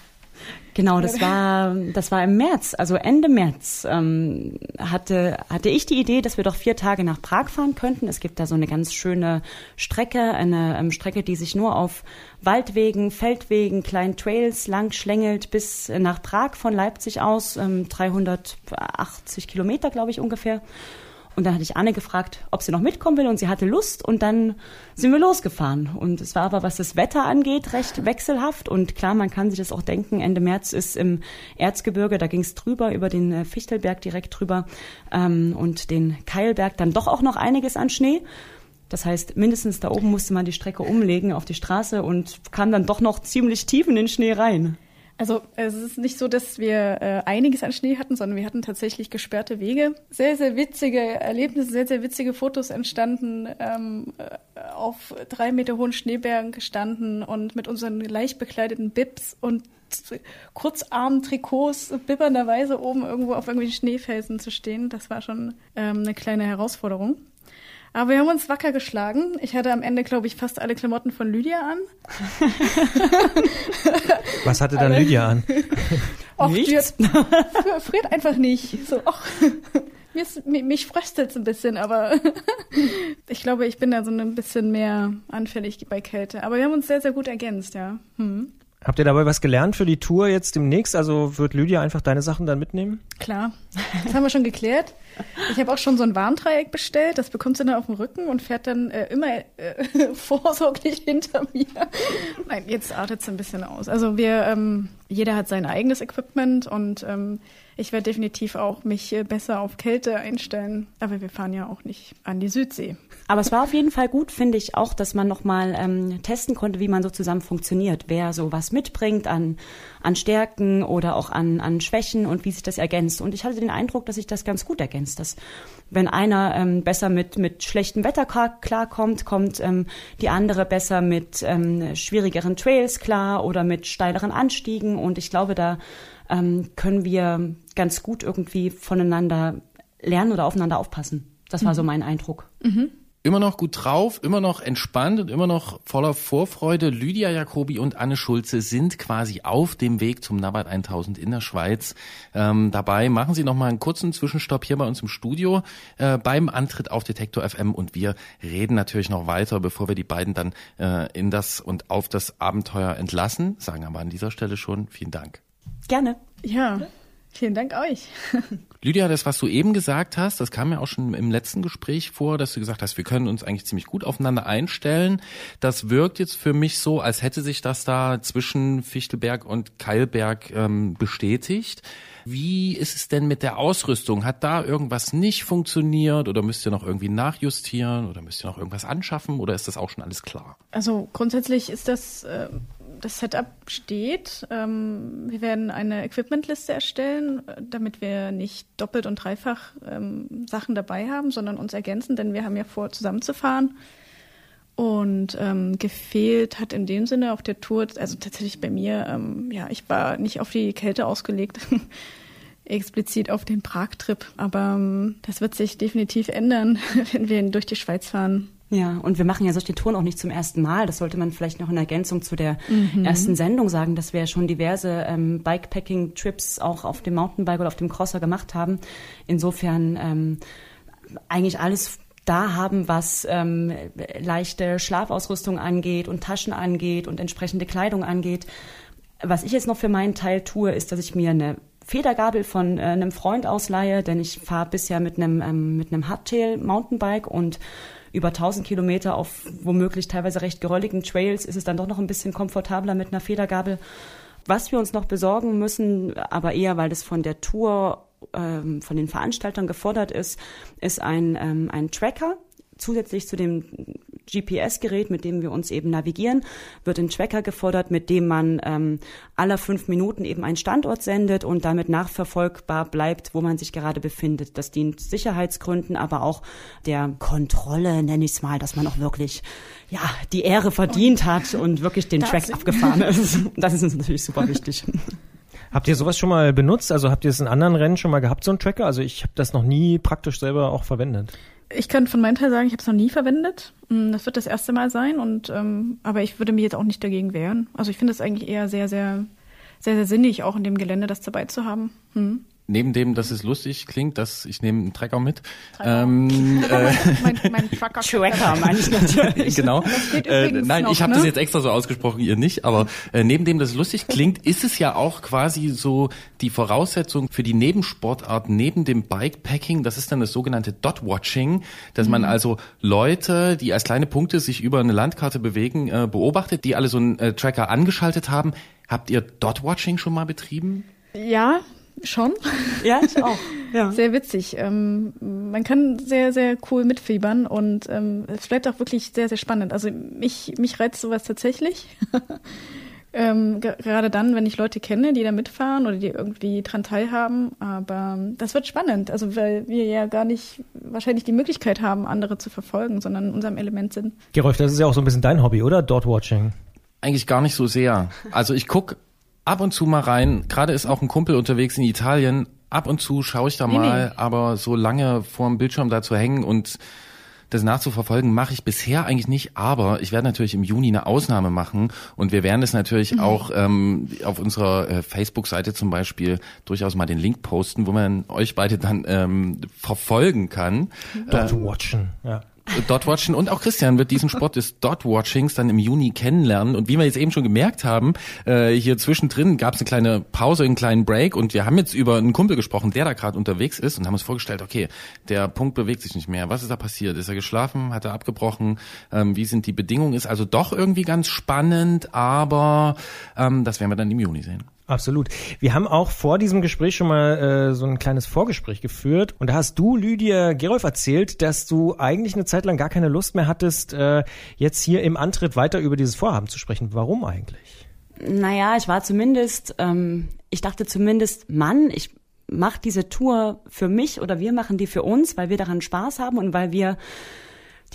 Genau, das war, das war im März, also Ende März, ähm, hatte, hatte ich die Idee, dass wir doch vier Tage nach Prag fahren könnten. Es gibt da so eine ganz schöne Strecke, eine ähm, Strecke, die sich nur auf Waldwegen, Feldwegen, kleinen Trails lang schlängelt bis nach Prag von Leipzig aus, ähm, 380 Kilometer, glaube ich, ungefähr. Und dann hatte ich Anne gefragt, ob sie noch mitkommen will und sie hatte Lust und dann sind wir losgefahren. Und es war aber, was das Wetter angeht, recht wechselhaft und klar, man kann sich das auch denken, Ende März ist im Erzgebirge, da ging es drüber, über den äh, Fichtelberg direkt drüber ähm, und den Keilberg dann doch auch noch einiges an Schnee. Das heißt, mindestens da oben musste man die Strecke umlegen auf die Straße und kam dann doch noch ziemlich tief in den Schnee rein. Also es ist nicht so, dass wir äh, einiges an Schnee hatten, sondern wir hatten tatsächlich gesperrte Wege. Sehr, sehr witzige Erlebnisse, sehr, sehr witzige Fotos entstanden, ähm, äh, auf drei Meter hohen Schneebergen gestanden und mit unseren leicht bekleideten Bibs und Kurzarm-Trikots bibbernderweise oben irgendwo auf irgendwelchen Schneefelsen zu stehen. Das war schon ähm, eine kleine Herausforderung. Aber wir haben uns wacker geschlagen. Ich hatte am Ende, glaube ich, fast alle Klamotten von Lydia an. Was hatte dann Lydia an? Och, Nichts? friert einfach nicht. So, och, mich, mich fröstelt es ein bisschen, aber ich glaube, ich bin da so ein bisschen mehr anfällig bei Kälte. Aber wir haben uns sehr, sehr gut ergänzt, ja. Hm. Habt ihr dabei was gelernt für die Tour jetzt demnächst? Also wird Lydia einfach deine Sachen dann mitnehmen? Klar, das haben wir schon geklärt. Ich habe auch schon so ein Warndreieck bestellt. Das bekommt sie dann auf dem Rücken und fährt dann äh, immer äh, vorsorglich hinter mir. Nein, jetzt artet es ein bisschen aus. Also wir, ähm, jeder hat sein eigenes Equipment und ähm, ich werde definitiv auch mich äh, besser auf Kälte einstellen. Aber wir fahren ja auch nicht an die Südsee. Aber es war auf jeden Fall gut, finde ich auch, dass man nochmal ähm, testen konnte, wie man so zusammen funktioniert. Wer so was mitbringt an, an Stärken oder auch an, an Schwächen und wie sich das ergänzt. Und ich hatte den Eindruck, dass sich das ganz gut ergänzt. Dass wenn einer ähm, besser mit, mit schlechtem Wetter klarkommt, kommt ähm, die andere besser mit ähm, schwierigeren Trails klar oder mit steileren Anstiegen. Und ich glaube, da ähm, können wir ganz gut irgendwie voneinander lernen oder aufeinander aufpassen. Das war mhm. so mein Eindruck. Mhm. Immer noch gut drauf, immer noch entspannt und immer noch voller Vorfreude. Lydia Jacobi und Anne Schulze sind quasi auf dem Weg zum Nabat 1000 in der Schweiz. Ähm, dabei machen sie noch mal einen kurzen Zwischenstopp hier bei uns im Studio äh, beim Antritt auf Detektor FM und wir reden natürlich noch weiter, bevor wir die beiden dann äh, in das und auf das Abenteuer entlassen. Sagen aber an dieser Stelle schon vielen Dank. Gerne. Ja, vielen Dank euch. Lydia, das, was du eben gesagt hast, das kam ja auch schon im letzten Gespräch vor, dass du gesagt hast, wir können uns eigentlich ziemlich gut aufeinander einstellen. Das wirkt jetzt für mich so, als hätte sich das da zwischen Fichtelberg und Keilberg ähm, bestätigt. Wie ist es denn mit der Ausrüstung? Hat da irgendwas nicht funktioniert oder müsst ihr noch irgendwie nachjustieren oder müsst ihr noch irgendwas anschaffen oder ist das auch schon alles klar? Also grundsätzlich ist das äh, das Setup steht. Ähm, wir werden eine Equipmentliste erstellen, damit wir nicht doppelt und dreifach ähm, Sachen dabei haben, sondern uns ergänzen, denn wir haben ja vor, zusammenzufahren. Und ähm, gefehlt hat in dem Sinne auf der Tour, also tatsächlich bei mir, ähm, ja, ich war nicht auf die Kälte ausgelegt, explizit auf den Prag-Trip, aber ähm, das wird sich definitiv ändern, wenn wir durch die Schweiz fahren. Ja, und wir machen ja solche Touren auch nicht zum ersten Mal. Das sollte man vielleicht noch in Ergänzung zu der mhm. ersten Sendung sagen, dass wir ja schon diverse ähm, Bikepacking-Trips auch auf dem Mountainbike oder auf dem Crosser gemacht haben. Insofern ähm, eigentlich alles da haben, was ähm, leichte Schlafausrüstung angeht und Taschen angeht und entsprechende Kleidung angeht. Was ich jetzt noch für meinen Teil tue, ist, dass ich mir eine Federgabel von äh, einem Freund ausleihe, denn ich fahre bisher mit einem ähm, mit einem Hardtail Mountainbike und über 1000 Kilometer auf womöglich teilweise recht gerölligen Trails ist es dann doch noch ein bisschen komfortabler mit einer Federgabel. Was wir uns noch besorgen müssen, aber eher, weil das von der Tour, ähm, von den Veranstaltern gefordert ist, ist ein, ähm, ein Tracker, zusätzlich zu dem GPS-Gerät, mit dem wir uns eben navigieren, wird ein Tracker gefordert, mit dem man ähm, aller fünf Minuten eben einen Standort sendet und damit nachverfolgbar bleibt, wo man sich gerade befindet. Das dient Sicherheitsgründen, aber auch der Kontrolle, nenne ich es mal, dass man auch wirklich ja die Ehre verdient hat und wirklich den Track abgefahren ist. Das ist uns natürlich super wichtig. Habt ihr sowas schon mal benutzt? Also habt ihr es in anderen Rennen schon mal gehabt, so ein Tracker? Also ich habe das noch nie praktisch selber auch verwendet. Ich kann von meinem Teil sagen, ich habe es noch nie verwendet. Mm, das wird das erste Mal sein und ähm, aber ich würde mich jetzt auch nicht dagegen wehren. Also ich finde es eigentlich eher sehr, sehr, sehr, sehr sinnig, auch in dem Gelände das dabei zu haben. Hm neben dem, dass es lustig klingt, dass ich nehme einen Trecker mit. Ähm, äh, mein, mein Trucker. Tracker meine ich natürlich. genau. Äh, nein, noch, ich habe ne? das jetzt extra so ausgesprochen, ihr nicht. Aber äh, neben dem, dass es lustig klingt, ist es ja auch quasi so die Voraussetzung für die Nebensportart neben dem Bikepacking. Das ist dann das sogenannte Dot-Watching, dass mhm. man also Leute, die als kleine Punkte sich über eine Landkarte bewegen, äh, beobachtet, die alle so einen äh, Tracker angeschaltet haben. Habt ihr Dot-Watching schon mal betrieben? Ja, Schon? Ja, ich auch. Ja. Sehr witzig. Ähm, man kann sehr, sehr cool mitfiebern und ähm, es bleibt auch wirklich sehr, sehr spannend. Also mich, mich reizt sowas tatsächlich. Ähm, gerade dann, wenn ich Leute kenne, die da mitfahren oder die irgendwie dran teilhaben. Aber das wird spannend, also weil wir ja gar nicht wahrscheinlich die Möglichkeit haben, andere zu verfolgen, sondern in unserem Element sind. Gerolf, das ist ja auch so ein bisschen dein Hobby, oder? Dot-Watching. Eigentlich gar nicht so sehr. Also ich guck ab und zu mal rein. Gerade ist auch ein Kumpel unterwegs in Italien. Ab und zu schaue ich da Nee, mal, nee. aber so lange vorm Bildschirm da zu hängen und das nachzuverfolgen, mache ich bisher eigentlich nicht, aber ich werde natürlich im Juni eine Ausnahme machen und wir werden es natürlich Mhm. auch ähm, auf unserer äh, Facebook-Seite zum Beispiel durchaus mal den Link posten, wo man euch beide dann ähm, verfolgen kann. Dot-Watchen, ja. Dot Watchen und auch Christian wird diesen Sport des Dot Watchings dann im Juni kennenlernen. Und wie wir jetzt eben schon gemerkt haben, äh, hier zwischendrin gab es eine kleine Pause, einen kleinen Break und wir haben jetzt über einen Kumpel gesprochen, der da gerade unterwegs ist und haben uns vorgestellt, okay, der Punkt bewegt sich nicht mehr. Was ist da passiert? Ist er geschlafen? Hat er abgebrochen? Ähm, wie sind die Bedingungen? Ist also doch irgendwie ganz spannend, aber ähm, das werden wir dann im Juni sehen. Absolut. Wir haben auch vor diesem Gespräch schon mal äh, so ein kleines Vorgespräch geführt und da hast du, Lydia Gerolf, erzählt, dass du eigentlich eine Zeit lang gar keine Lust mehr hattest, äh, jetzt hier im Antritt weiter über dieses Vorhaben zu sprechen. Warum eigentlich? Naja, ich war zumindest, ähm, ich dachte zumindest, Mann, ich mache diese Tour für mich oder wir machen die für uns, weil wir daran Spaß haben und weil wir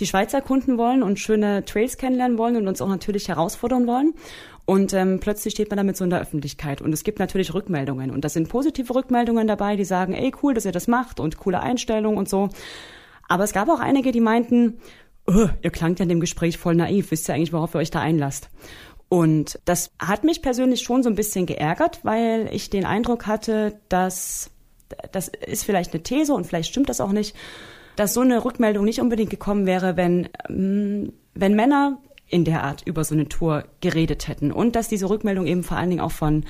die Schweiz erkunden wollen und schöne Trails kennenlernen wollen und uns auch natürlich herausfordern wollen. Und ähm, plötzlich steht man damit so in der Öffentlichkeit. Und es gibt natürlich Rückmeldungen. Und das sind positive Rückmeldungen dabei, die sagen, ey, cool, dass ihr das macht und coole Einstellung und so. Aber es gab auch einige, die meinten, "Oh, ihr klangt ja in dem Gespräch voll naiv, wisst ihr eigentlich, worauf ihr euch da einlasst? Und das hat mich persönlich schon so ein bisschen geärgert, weil ich den Eindruck hatte, dass das ist vielleicht eine These und vielleicht stimmt das auch nicht, dass so eine Rückmeldung nicht unbedingt gekommen wäre, wenn, ähm, wenn Männer in der Art über so eine Tour geredet hätten und dass diese Rückmeldung eben vor allen Dingen auch von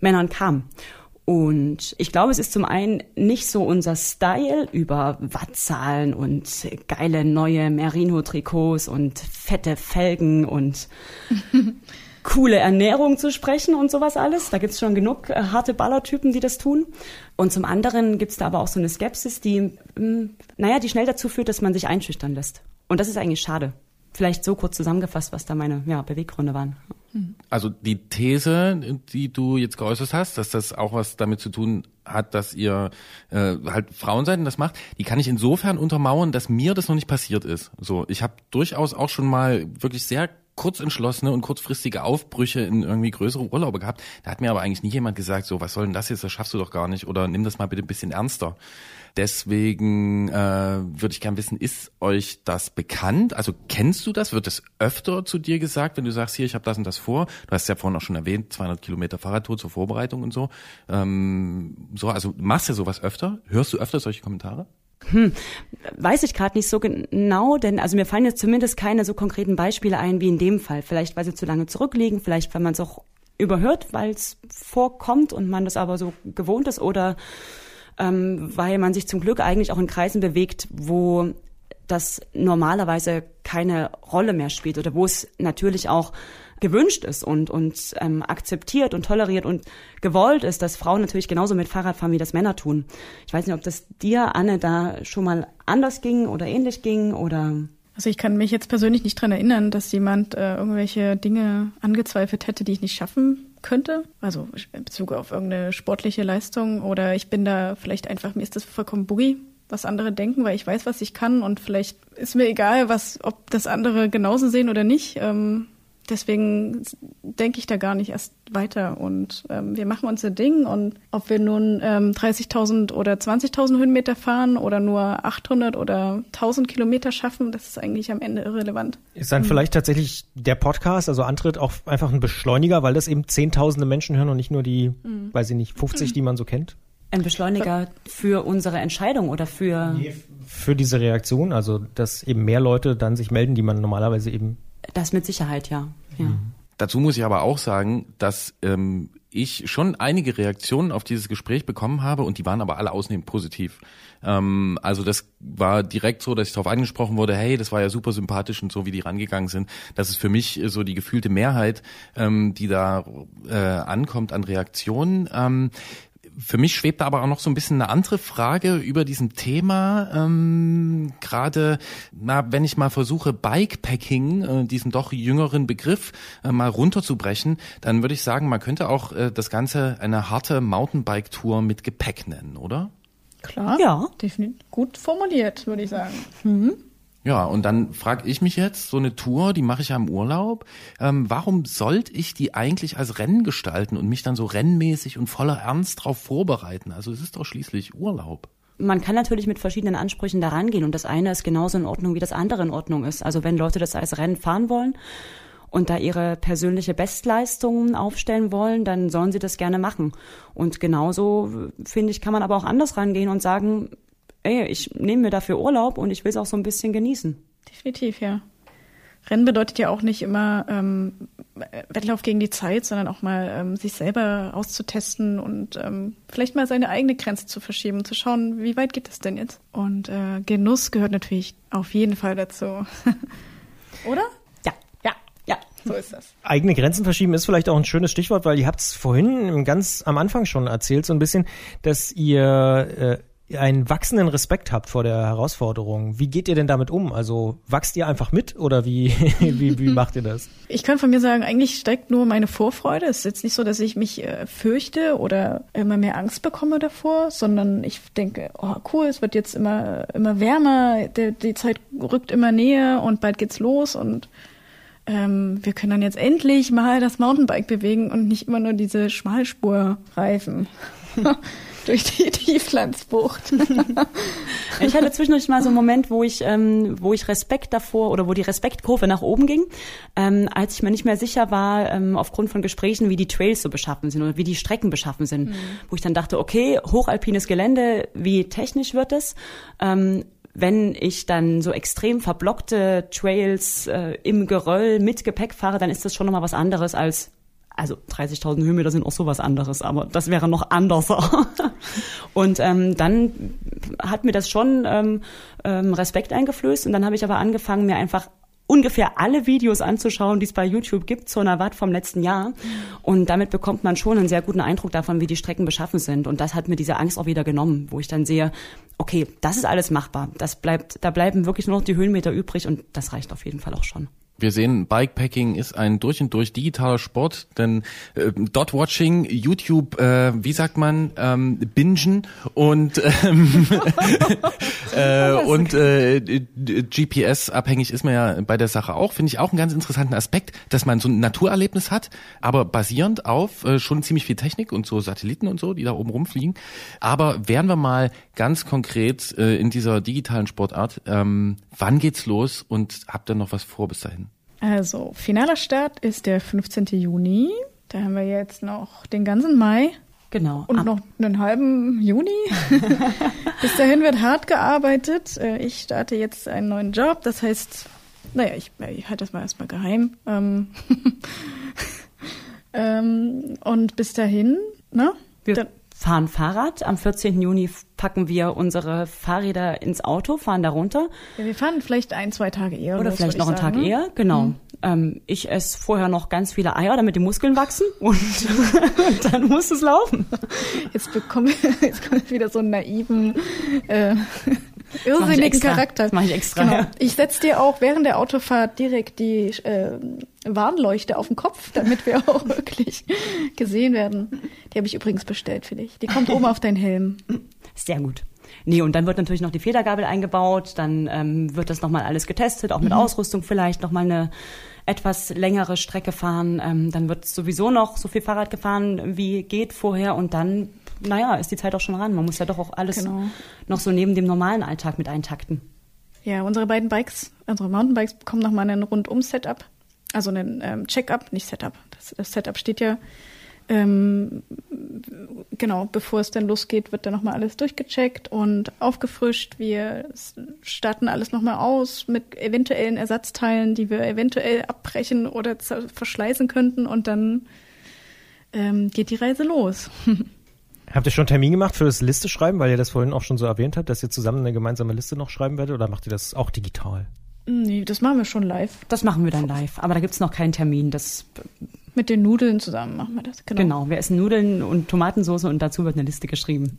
Männern kam. Und ich glaube, es ist zum einen nicht so unser Style über Wattzahlen und geile neue Merino-Trikots und fette Felgen und coole Ernährung zu sprechen und sowas alles. Da gibt's schon genug äh, harte Ballertypen, die das tun. Und zum anderen gibt's da aber auch so eine Skepsis, die, ähm, naja, die schnell dazu führt, dass man sich einschüchtern lässt. Und das ist eigentlich schade. Vielleicht so kurz zusammengefasst, was da meine ja, Beweggründe waren. Also die These, die du jetzt geäußert hast, dass das auch was damit zu tun hat, dass ihr äh, halt Frauen seid und das macht, die kann ich insofern untermauern, dass mir das noch nicht passiert ist. So, ich habe durchaus auch schon mal wirklich sehr kurzentschlossene und kurzfristige Aufbrüche in irgendwie größere Urlaube gehabt. Da hat mir aber eigentlich nie jemand gesagt, so, was soll denn das jetzt, das schaffst du doch gar nicht oder nimm das mal bitte ein bisschen ernster. Deswegen äh, würde ich gern wissen, ist euch das bekannt? Also kennst du das? Wird es öfter zu dir gesagt, wenn du sagst, hier, ich habe das und das vor? Du hast ja vorhin auch schon erwähnt, 200 Kilometer Fahrradtour zur Vorbereitung und so. Ähm, so, also machst du sowas öfter? Hörst du öfter solche Kommentare? Weiß ich gerade nicht so genau, denn also mir fallen jetzt zumindest keine so konkreten Beispiele ein wie in dem Fall. Vielleicht, weil sie zu lange zurückliegen, vielleicht, weil man es auch überhört, weil es vorkommt und man das aber so gewohnt ist oder ähm, weil man sich zum Glück eigentlich auch in Kreisen bewegt, wo das normalerweise keine Rolle mehr spielt oder wo es natürlich auch gewünscht ist und, und ähm, akzeptiert und toleriert und gewollt ist, dass Frauen natürlich genauso mit Fahrrad fahren, wie das Männer tun. Ich weiß nicht, ob das dir, Anne, da schon mal anders ging oder ähnlich ging oder... Also ich kann mich jetzt persönlich nicht dran erinnern, dass jemand äh, irgendwelche Dinge angezweifelt hätte, die ich nicht schaffen könnte. Also in Bezug auf irgendeine sportliche Leistung oder ich bin da vielleicht einfach, mir ist das vollkommen boogie, was andere denken, weil ich weiß, was ich kann und vielleicht ist mir egal, was, ob das andere genauso sehen oder nicht. Ähm, deswegen denke ich da gar nicht erst weiter und ähm, wir machen unser Ding und ob wir nun ähm, 30.000 oder 20.000 Höhenmeter fahren oder nur 800 oder 1.000 Kilometer schaffen, das ist eigentlich am Ende irrelevant. Ist dann vielleicht tatsächlich der Podcast, also Antritt, auch einfach ein Beschleuniger, weil das eben zehntausende Menschen hören und nicht nur die, weiß ich nicht, 50, die man so kennt? Ein Beschleuniger für unsere Entscheidung oder für... Für diese Reaktion, also dass eben mehr Leute dann sich melden, die man normalerweise eben Das mit Sicherheit, ja. Ja. Dazu muss ich aber auch sagen, dass ähm, ich schon einige Reaktionen auf dieses Gespräch bekommen habe und die waren aber alle ausnehmend positiv. Ähm, also das war direkt so, dass ich darauf angesprochen wurde, hey, das war ja super sympathisch und so, wie die rangegangen sind. Das ist für mich so die gefühlte Mehrheit, ähm, die da äh, ankommt an Reaktionen. Ähm, Für mich schwebt aber auch noch so ein bisschen eine andere Frage über diesem Thema. Ähm, Gerade, na, wenn ich mal versuche, Bikepacking, äh, diesen doch jüngeren Begriff, äh, mal runterzubrechen, dann würde ich sagen, man könnte auch äh, das Ganze eine harte Mountainbike-Tour mit Gepäck nennen, oder? Klar. Ja. Definitiv gut formuliert, würde ich sagen. Ja, und dann frage ich mich jetzt, so eine Tour, die mache ich ja im Urlaub, ähm, warum sollte ich die eigentlich als Rennen gestalten und mich dann so rennmäßig und voller Ernst drauf vorbereiten? Also es ist doch schließlich Urlaub. Man kann natürlich mit verschiedenen Ansprüchen da rangehen und das eine ist genauso in Ordnung, wie das andere in Ordnung ist. Also wenn Leute das als Rennen fahren wollen und da ihre persönliche Bestleistungen aufstellen wollen, dann sollen sie das gerne machen. Und genauso, finde ich, kann man aber auch anders rangehen und sagen, ey, ich nehme mir dafür Urlaub und ich will es auch so ein bisschen genießen. Definitiv, ja. Rennen bedeutet ja auch nicht immer ähm, Wettlauf gegen die Zeit, sondern auch mal ähm, sich selber auszutesten und ähm, vielleicht mal seine eigene Grenze zu verschieben, zu schauen, wie weit geht es denn jetzt? Und äh, Genuss gehört natürlich auf jeden Fall dazu. Oder? Ja, Ja, ja, so ist das. Eigene Grenzen verschieben ist vielleicht auch ein schönes Stichwort, weil ihr habt es vorhin ganz am Anfang schon erzählt, so ein bisschen, dass ihr äh, einen wachsenden Respekt habt vor der Herausforderung. Wie geht ihr denn damit um? Also wachst ihr einfach mit oder wie, wie, wie macht ihr das? Ich kann von mir sagen, eigentlich steigt nur meine Vorfreude. Es ist jetzt nicht so, dass ich mich äh, fürchte oder immer mehr Angst bekomme davor, sondern ich denke, oh cool, es wird jetzt immer, immer wärmer, der, die Zeit rückt immer näher und bald geht's los und ähm, wir können dann jetzt endlich mal das Mountainbike bewegen und nicht immer nur diese Schmalspurreifen durch die Tieflandsbucht. Ich hatte zwischendurch mal so einen Moment, wo ich, ähm, wo ich Respekt davor oder wo die Respektkurve nach oben ging, ähm, als ich mir nicht mehr sicher war, ähm, aufgrund von Gesprächen, wie die Trails so beschaffen sind oder wie die Strecken beschaffen sind. Wo ich dann dachte, okay, hochalpines Gelände, wie technisch wird es? Ähm, wenn ich dann so extrem verblockte Trails äh, im Geröll mit Gepäck fahre, dann ist das schon nochmal was anderes als also 30.000 Höhenmeter sind auch sowas anderes, aber das wäre noch anderser. Und ähm, dann hat mir das schon ähm, ähm, Respekt eingeflößt und dann habe ich aber angefangen, mir einfach ungefähr alle Videos anzuschauen, die es bei YouTube gibt zur Navat vom letzten Jahr. Und damit bekommt man schon einen sehr guten Eindruck davon, wie die Strecken beschaffen sind. Und das hat mir diese Angst auch wieder genommen, wo ich dann sehe, okay, das ist alles machbar. Das bleibt, da bleiben wirklich nur noch die Höhenmeter übrig und das reicht auf jeden Fall auch schon. Wir sehen, Bikepacking ist ein durch und durch digitaler Sport, denn äh, Dot-Watching, YouTube, äh, wie sagt man, ähm, bingen und ähm, äh, und äh, GPS abhängig ist man ja bei der Sache auch. Finde ich auch einen ganz interessanten Aspekt, dass man so ein Naturerlebnis hat, aber basierend auf äh, schon ziemlich viel Technik und so Satelliten und so, die da oben rumfliegen. Aber wären wir mal ganz konkret äh, in dieser digitalen Sportart, ähm, wann geht's los und habt ihr noch was vor bis dahin? Also, finaler Start ist der 15. Juni. Da haben wir jetzt noch den ganzen Mai Genau. und noch einen halben Juni. Bis dahin wird hart gearbeitet. Äh, Ich starte jetzt einen neuen Job. Das heißt, naja, ich, ich halte das mal erstmal geheim. Ähm, ähm, und bis dahin, ne? Wir Dann- fahren Fahrrad. Am 14. Juni packen wir unsere Fahrräder ins Auto, fahren da runter. Ja, wir fahren vielleicht ein, zwei Tage eher. Oder vielleicht noch einen Tag sagen. eher, genau. Ähm, ich esse vorher noch ganz viele Eier, damit die Muskeln wachsen und, und dann muss es laufen. Jetzt bekommen wir jetzt kommt wieder so einen naiven, äh, irrsinnigen. Charakter. Das mach ich extra, Genau. Ich setze dir auch während der Autofahrt direkt die äh, Warnleuchte auf den Kopf, damit wir auch wirklich gesehen werden. Die habe ich übrigens bestellt für dich. Die kommt oben auf deinen Helm. Sehr gut. Nee, und dann wird natürlich noch die Federgabel eingebaut, dann ähm, wird das nochmal alles getestet, auch mit Mhm. Ausrüstung vielleicht nochmal eine etwas längere Strecke fahren. Ähm, dann wird sowieso noch so viel Fahrrad gefahren, wie geht vorher und dann, naja, ist die Zeit auch schon ran. Man muss ja doch auch alles Genau. noch so neben dem normalen Alltag mit eintakten. Ja, unsere beiden Bikes, unsere Mountainbikes bekommen nochmal einen Rundum-Setup. Also einen ähm, Check-up, nicht Setup. Das, das Setup steht ja. Ähm, genau, bevor es dann losgeht, wird dann nochmal alles durchgecheckt und aufgefrischt. Wir starten alles nochmal aus mit eventuellen Ersatzteilen, die wir eventuell abbrechen oder verschleißen könnten und dann ähm, geht die Reise los. Habt ihr schon einen Termin gemacht für das Liste schreiben, weil ihr das vorhin auch schon so erwähnt habt, dass ihr zusammen eine gemeinsame Liste noch schreiben werdet oder macht ihr das auch digital? nee, das machen wir schon live. Das machen wir dann live, aber da gibt's noch keinen Termin. Das Mit den Nudeln zusammen machen wir das. Genau. genau, wir essen Nudeln und Tomatensauce und dazu wird eine Liste geschrieben.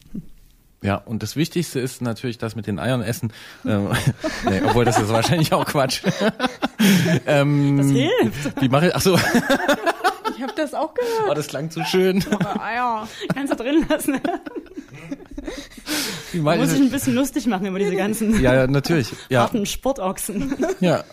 Ja, und das Wichtigste ist natürlich das mit den Eiern essen. Ähm, nee, obwohl das ist wahrscheinlich auch Quatsch. ähm, das hilft. Wie mache ich? Ach so. Ich habe das auch gehört. Oh, das klang zu schön. Aber Eier. Kannst du drin lassen. Wie muss ich ein bisschen lustig machen über diese ganzen ja, ja natürlich. Ja. harten Sportochsen. Ja.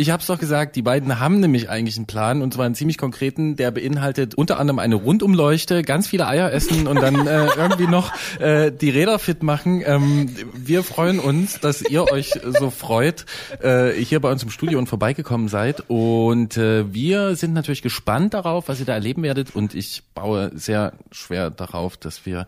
Ich habe es doch gesagt, die beiden haben nämlich eigentlich einen Plan und zwar einen ziemlich konkreten, der beinhaltet unter anderem eine Rundumleuchte, ganz viele Eier essen und dann äh, irgendwie noch äh, die Räder fit machen. Ähm, wir freuen uns, dass ihr euch so freut, äh, hier bei uns im Studio und vorbeigekommen seid und äh, wir sind natürlich gespannt darauf, was ihr da erleben werdet und ich baue sehr schwer darauf, dass wir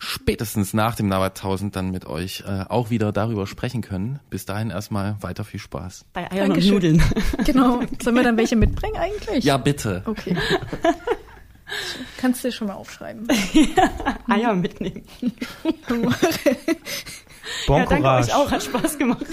spätestens nach dem Nabat 1000 dann mit euch äh, auch wieder darüber sprechen können. Bis dahin erstmal weiter viel Spaß. Bei Eiern Dankeschön. und Nudeln. Genau. Sollen wir dann welche mitbringen eigentlich? Ja, bitte. Okay. Kannst du dir schon mal aufschreiben. Eier mitnehmen. bon ja, danke euch auch, hat Spaß gemacht.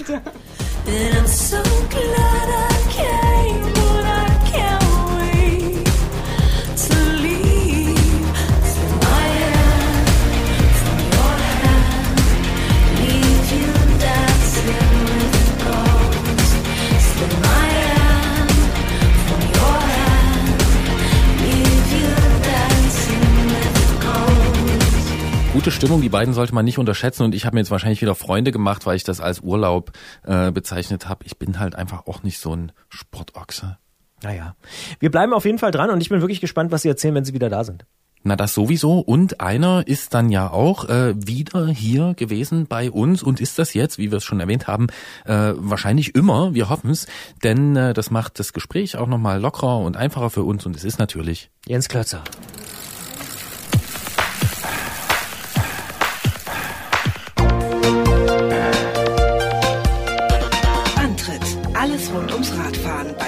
Gute Stimmung, die beiden sollte man nicht unterschätzen und ich habe mir jetzt wahrscheinlich wieder Freunde gemacht, weil ich das als Urlaub äh, bezeichnet habe. Ich bin halt einfach auch nicht so ein Sportochse. Naja, wir bleiben auf jeden Fall dran und ich bin wirklich gespannt, was Sie erzählen, wenn Sie wieder da sind. Na, das sowieso. Und einer ist dann ja auch äh, wieder hier gewesen bei uns und ist das jetzt, wie wir es schon erwähnt haben, äh, wahrscheinlich immer. Wir hoffen es, denn äh, das macht das Gespräch auch nochmal lockerer und einfacher für uns und es ist natürlich Jens Klötzer.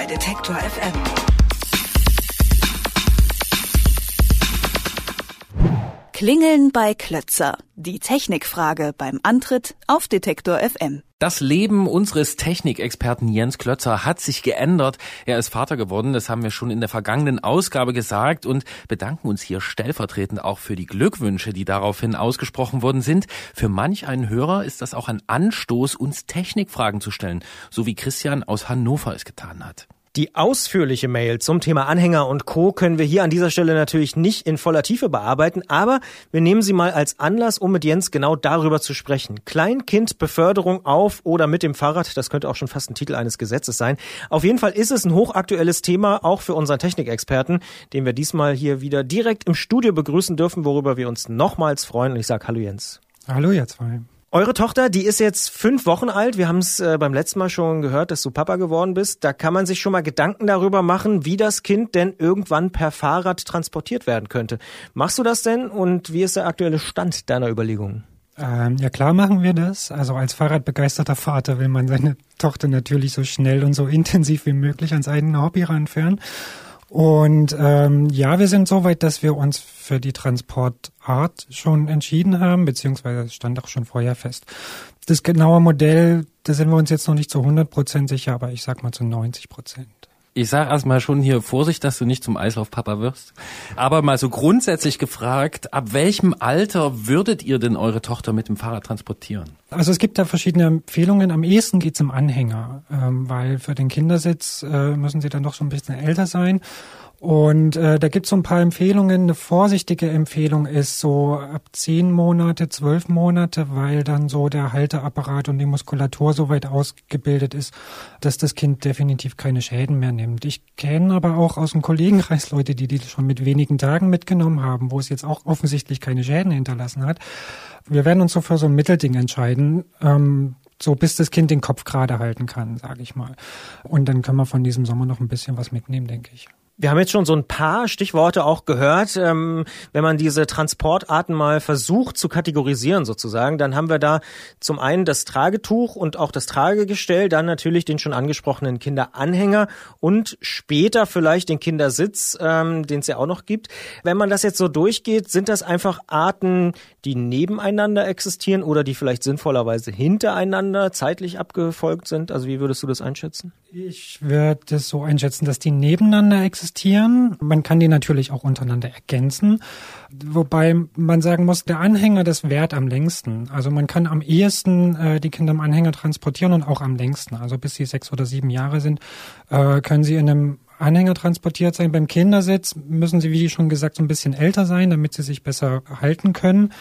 Detektor FM. Klingeln bei Klötzer. Die Technikfrage beim Antritt auf Detektor FM. Das Leben unseres Technikexperten Jens Klötzer hat sich geändert. Er ist Vater geworden, das haben wir schon in der vergangenen Ausgabe gesagt und bedanken uns hier stellvertretend auch für die Glückwünsche, die daraufhin ausgesprochen worden sind. Für manch einen Hörer ist das auch ein Anstoß, uns Technikfragen zu stellen, so wie Christian aus Hannover es getan hat. Die ausführliche Mail zum Thema Anhänger und Co. können wir hier an dieser Stelle natürlich nicht in voller Tiefe bearbeiten, aber wir nehmen sie mal als Anlass, um mit Jens genau darüber zu sprechen. Kleinkindbeförderung auf oder mit dem Fahrrad, das könnte auch schon fast ein Titel eines Gesetzes sein. Auf jeden Fall ist es ein hochaktuelles Thema, auch für unseren Technikexperten, den wir diesmal hier wieder direkt im Studio begrüßen dürfen, worüber wir uns nochmals freuen. Und ich sage Hallo Jens. Hallo ihr zwei. Eure Tochter, die ist jetzt fünf Wochen alt. Wir haben es äh, beim letzten Mal schon gehört, dass du Papa geworden bist. Da kann man sich schon mal Gedanken darüber machen, wie das Kind denn irgendwann per Fahrrad transportiert werden könnte. Machst du das denn und wie ist der aktuelle Stand deiner Überlegungen? Ähm, ja, klar machen wir das. Also als Fahrradbegeisterter Vater will man seine Tochter natürlich so schnell und so intensiv wie möglich ans eigene Hobby ranführen. Und ähm, ja, wir sind so weit, dass wir uns für die Transportart schon entschieden haben, beziehungsweise stand auch schon vorher fest. Das genaue Modell, da sind wir uns jetzt noch nicht zu 100 Prozent sicher, aber ich sag mal zu 90 Prozent. Ich sage erstmal schon hier Vorsicht, dass du nicht zum Eislaufpapa wirst. Aber mal so grundsätzlich gefragt, ab welchem Alter würdet ihr denn eure Tochter mit dem Fahrrad transportieren? Also es gibt da verschiedene Empfehlungen. Am ehesten geht's im Anhänger, ähm, weil für den Kindersitz äh, müssen sie dann doch schon ein bisschen älter sein. Und äh, da gibt es so ein paar Empfehlungen. Eine vorsichtige Empfehlung ist so ab zehn Monate, zwölf Monate, weil dann so der Halteapparat und die Muskulatur so weit ausgebildet ist, dass das Kind definitiv keine Schäden mehr nimmt. Ich kenne aber auch aus dem Kollegenkreis Leute, die die schon mit wenigen Tagen mitgenommen haben, wo es jetzt auch offensichtlich keine Schäden hinterlassen hat. Wir werden uns so für so ein Mittelding entscheiden. Ähm, so bis das Kind den Kopf gerade halten kann, sage ich mal. Und dann können wir von diesem Sommer noch ein bisschen was mitnehmen, denke ich. Wir haben jetzt schon so ein paar Stichworte auch gehört. Ähm, wenn man diese Transportarten mal versucht zu kategorisieren sozusagen, dann haben wir da zum einen das Tragetuch und auch das Tragegestell, dann natürlich den schon angesprochenen Kinderanhänger und später vielleicht den Kindersitz, ähm, den es ja auch noch gibt. Wenn man das jetzt so durchgeht, sind das einfach Arten, die nebeneinander existieren oder die vielleicht sinnvollerweise hintereinander zeitlich abgefolgt sind? Also wie würdest du das einschätzen? Ich würde es so einschätzen, dass die nebeneinander existieren. Man kann die natürlich auch untereinander ergänzen. Wobei man sagen muss, der Anhänger, das währt am längsten. Also man kann am ehesten äh, die Kinder im Anhänger transportieren und auch am längsten. Also bis sie sechs oder sieben Jahre sind, äh, können sie in einem Anhänger transportiert sein. Beim Kindersitz müssen sie, wie schon gesagt, so ein bisschen älter sein, damit sie sich besser halten können.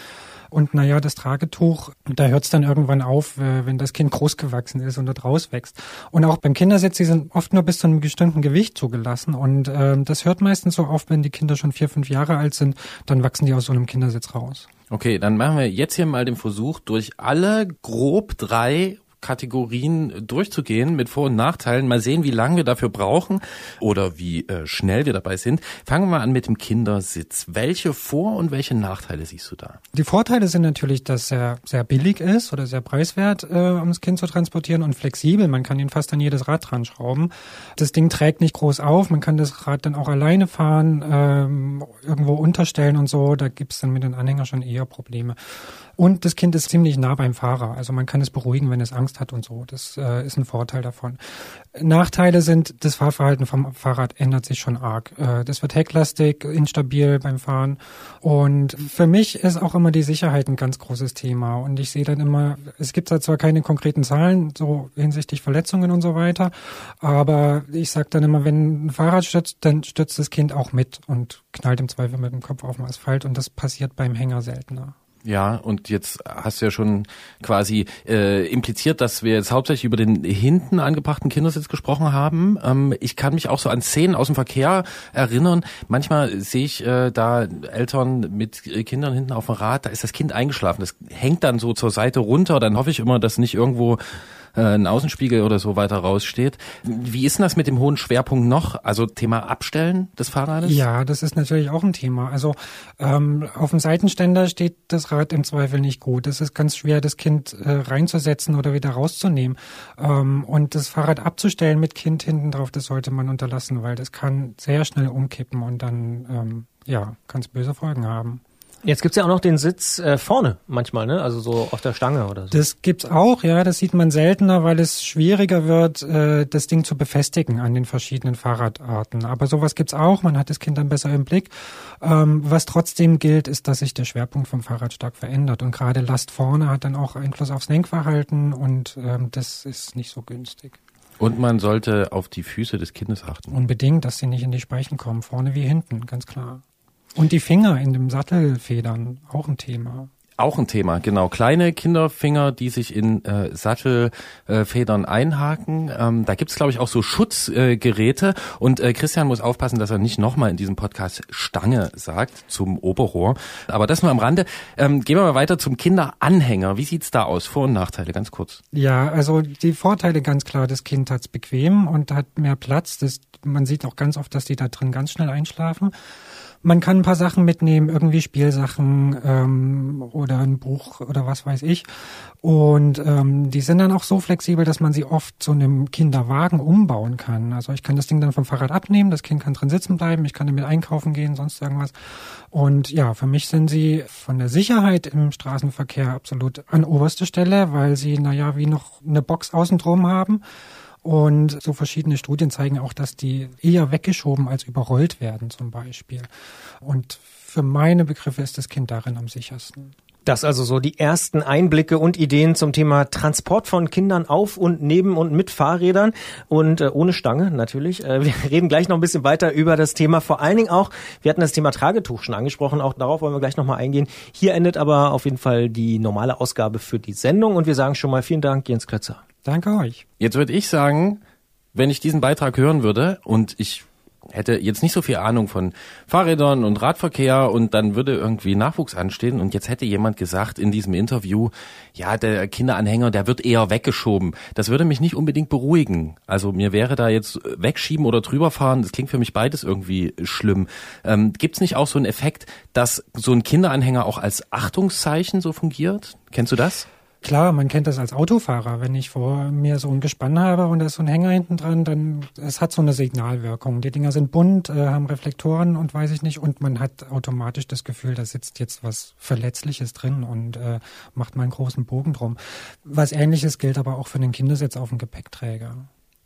Und naja, das Tragetuch, da hört es dann irgendwann auf, äh, wenn das Kind groß gewachsen ist und dort rauswächst. Und auch beim Kindersitz, die sind oft nur bis zu einem bestimmten Gewicht zugelassen. Und äh, das hört meistens so auf, wenn die Kinder schon vier, fünf Jahre alt sind, dann wachsen die aus so einem Kindersitz raus. Okay, dann machen wir jetzt hier mal den Versuch, durch alle grob drei Kategorien durchzugehen mit Vor- und Nachteilen. Mal sehen, wie lange wir dafür brauchen oder wie äh, schnell wir dabei sind. Fangen wir mal an mit dem Kindersitz. Welche Vor- und welche Nachteile siehst du da? Die Vorteile sind natürlich, dass er sehr billig ist oder sehr preiswert, äh, um das Kind zu transportieren und flexibel. Man kann ihn fast an jedes Rad dran schrauben. Das Ding trägt nicht groß auf. Man kann das Rad dann auch alleine fahren, ähm, irgendwo unterstellen und so. Da gibt's dann mit den Anhängern schon eher Probleme. Und das Kind ist ziemlich nah beim Fahrer. Also man kann es beruhigen, wenn es Angst hat und so. Das äh, ist ein Vorteil davon. Nachteile sind, das Fahrverhalten vom Fahrrad ändert sich schon arg. Äh, das wird hecklastig, instabil beim Fahren. Und für mich ist auch immer die Sicherheit ein ganz großes Thema. Und ich sehe dann immer, es gibt da zwar keine konkreten Zahlen, so hinsichtlich Verletzungen und so weiter, aber ich sage dann immer, wenn ein Fahrrad stürzt, dann stürzt das Kind auch mit und knallt im Zweifel mit dem Kopf auf den Asphalt. Und das passiert beim Hänger seltener. Ja, und jetzt hast du ja schon quasi äh, impliziert, dass wir jetzt hauptsächlich über den hinten angebrachten Kindersitz gesprochen haben. Ähm, ich kann mich auch so an Szenen aus dem Verkehr erinnern. Manchmal sehe ich äh, da Eltern mit Kindern hinten auf dem Rad, da ist das Kind eingeschlafen. Das hängt dann so zur Seite runter. Dann hoffe ich immer, dass nicht irgendwo äh, ein Außenspiegel oder so weiter raussteht. Wie ist denn das mit dem hohen Schwerpunkt noch? Also Thema Abstellen des Fahrrades? Ja, das ist natürlich auch ein Thema. Also ähm, auf dem Seitenständer steht das Rad im Zweifel nicht gut. Es ist ganz schwer, das Kind äh, reinzusetzen oder wieder rauszunehmen. Ähm, und das Fahrrad abzustellen mit Kind hinten drauf, das sollte man unterlassen, weil das kann sehr schnell umkippen und dann ähm, ja, kann es böse Folgen haben. Jetzt gibt's ja auch noch den Sitz äh, vorne manchmal, ne? Also so auf der Stange oder so. Das gibt's auch, ja. Das sieht man seltener, weil es schwieriger wird, äh, das Ding zu befestigen an den verschiedenen Fahrradarten. Aber sowas gibt's auch. Man hat das Kind dann besser im Blick. Ähm, was trotzdem gilt, ist, dass sich der Schwerpunkt vom Fahrrad stark verändert. Und gerade Last vorne hat dann auch Einfluss aufs Lenkverhalten und ähm, das ist nicht so günstig. Und man sollte auf die Füße des Kindes achten. Unbedingt, dass sie nicht in die Speichen kommen, vorne wie hinten, ganz klar. Und die Finger in dem Sattelfedern, auch ein Thema. Auch ein Thema, genau. Kleine Kinderfinger, die sich in äh, Sattelfedern äh, einhaken. Ähm, da gibt's, glaube ich, auch so Schutzgeräte. Äh, und äh, Christian muss aufpassen, dass er nicht nochmal in diesem Podcast Stange sagt zum Oberrohr. Aber das nur am Rande. Ähm, gehen wir mal weiter zum Kinderanhänger. Wie sieht's da aus? Vor- und Nachteile, ganz kurz. Ja, also die Vorteile ganz klar, das Kind hat's bequem und hat mehr Platz. Das, man sieht auch ganz oft, dass die da drin ganz schnell einschlafen. Man kann ein paar Sachen mitnehmen, irgendwie Spielsachen ähm, oder ein Buch oder was weiß ich. Und ähm, die sind dann auch so flexibel, dass man sie oft zu einem Kinderwagen umbauen kann. Also ich kann das Ding dann vom Fahrrad abnehmen, das Kind kann drin sitzen bleiben, ich kann damit einkaufen gehen, sonst irgendwas. Und ja, für mich sind sie von der Sicherheit im Straßenverkehr absolut an oberster Stelle, weil sie, naja, wie noch eine Box außen drum haben. Und so verschiedene Studien zeigen auch, dass die eher weggeschoben als überrollt werden zum Beispiel. Und für meine Begriffe ist das Kind darin am sichersten. Das also so die ersten Einblicke und Ideen zum Thema Transport von Kindern auf und neben und mit Fahrrädern und äh, ohne Stange natürlich. Äh, wir reden gleich noch ein bisschen weiter über das Thema. Vor allen Dingen auch, wir hatten das Thema Tragetuch schon angesprochen, auch darauf wollen wir gleich nochmal eingehen. Hier endet aber auf jeden Fall die normale Ausgabe für die Sendung und wir sagen schon mal vielen Dank, Jens Klötzer. Danke euch. Jetzt würde ich sagen, wenn ich diesen Beitrag hören würde und ich hätte jetzt nicht so viel Ahnung von Fahrrädern und Radverkehr und dann würde irgendwie Nachwuchs anstehen und jetzt hätte jemand gesagt in diesem Interview, ja, der Kinderanhänger, der wird eher weggeschoben. Das würde mich nicht unbedingt beruhigen. Also mir wäre da jetzt wegschieben oder drüberfahren, das klingt für mich beides irgendwie schlimm. Ähm, Gibt es nicht auch so einen Effekt, dass so ein Kinderanhänger auch als Achtungszeichen so fungiert? Kennst du das? Klar, man kennt das als Autofahrer. Wenn ich vor mir so ein Gespann habe und da ist so ein Hänger hinten dran, dann es hat so eine Signalwirkung. Die Dinger sind bunt, äh, haben Reflektoren und weiß ich nicht, und man hat automatisch das Gefühl, da sitzt jetzt was Verletzliches drin und äh, macht mal einen großen Bogen drum. Was ähnliches gilt aber auch für den Kindersitz auf dem Gepäckträger.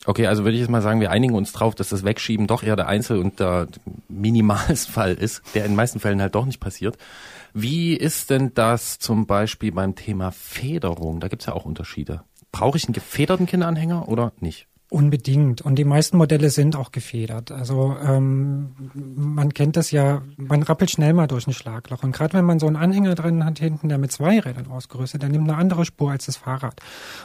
Okay, also würde ich jetzt mal sagen, wir einigen uns drauf, dass das Wegschieben doch eher der Einzel- und der Minimalfall ist, der in den meisten Fällen halt doch nicht passiert. Wie ist denn das zum Beispiel beim Thema Federung? Da gibt's ja auch Unterschiede. Brauche ich einen gefederten Kinderanhänger oder nicht? Unbedingt. Und die meisten Modelle sind auch gefedert. Also ähm, man kennt das ja, man rappelt schnell mal durch ein Schlagloch. Und gerade wenn man so einen Anhänger drin hat hinten, der mit zwei Rädern ausgerüstet, der nimmt eine andere Spur als das Fahrrad.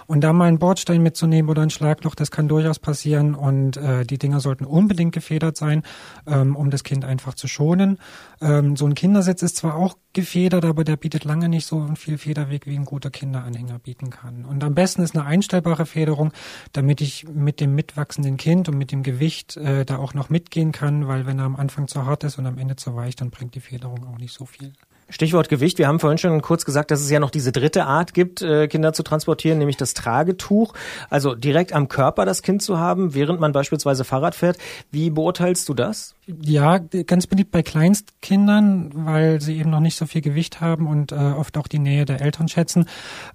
Und da mal einen Bordstein mitzunehmen oder ein Schlagloch, das kann durchaus passieren. Und äh, die Dinger sollten unbedingt gefedert sein, ähm, um das Kind einfach zu schonen. Ähm, so ein Kindersitz ist zwar auch gefedert, aber der bietet lange nicht so viel Federweg, wie ein guter Kinderanhänger bieten kann. Und am besten ist eine einstellbare Federung, damit ich mit dem mitwachsenden Kind und mit dem Gewicht äh, da auch noch mitgehen kann, weil wenn er am Anfang zu hart ist und am Ende zu weich, dann bringt die Federung auch nicht so viel. Stichwort Gewicht. Wir haben vorhin schon kurz gesagt, dass es ja noch diese dritte Art gibt, äh, Kinder zu transportieren, nämlich das Tragetuch. Also direkt am Körper das Kind zu haben, während man beispielsweise Fahrrad fährt. Wie beurteilst du das? Ja, ganz beliebt bei Kleinstkindern, weil sie eben noch nicht so viel Gewicht haben und äh, oft auch die Nähe der Eltern schätzen.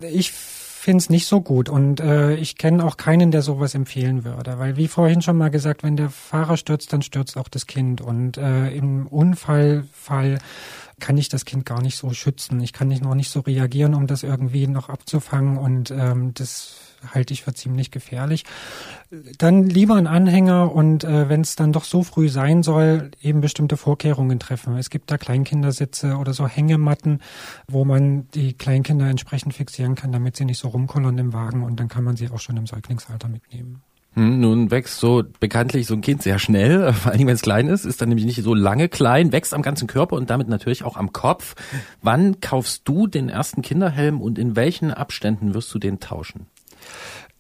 Ich finde es nicht so gut und äh, ich kenne auch keinen, der sowas empfehlen würde, weil wie vorhin schon mal gesagt, wenn der Fahrer stürzt, dann stürzt auch das Kind und äh, im Unfallfall kann ich das Kind gar nicht so schützen. Ich kann nicht noch nicht so reagieren, um das irgendwie noch abzufangen und ähm, das halte ich für ziemlich gefährlich. Dann lieber ein Anhänger und äh, wenn es dann doch so früh sein soll, eben bestimmte Vorkehrungen treffen. Es gibt da Kleinkindersitze oder so Hängematten, wo man die Kleinkinder entsprechend fixieren kann, damit sie nicht so rumkollern im Wagen und dann kann man sie auch schon im Säuglingsalter mitnehmen. Hm, nun wächst so bekanntlich so ein Kind sehr schnell, vor allem wenn es klein ist, ist dann nämlich nicht so lange klein, wächst am ganzen Körper und damit natürlich auch am Kopf. Wann kaufst du den ersten Kinderhelm und in welchen Abständen wirst du den tauschen?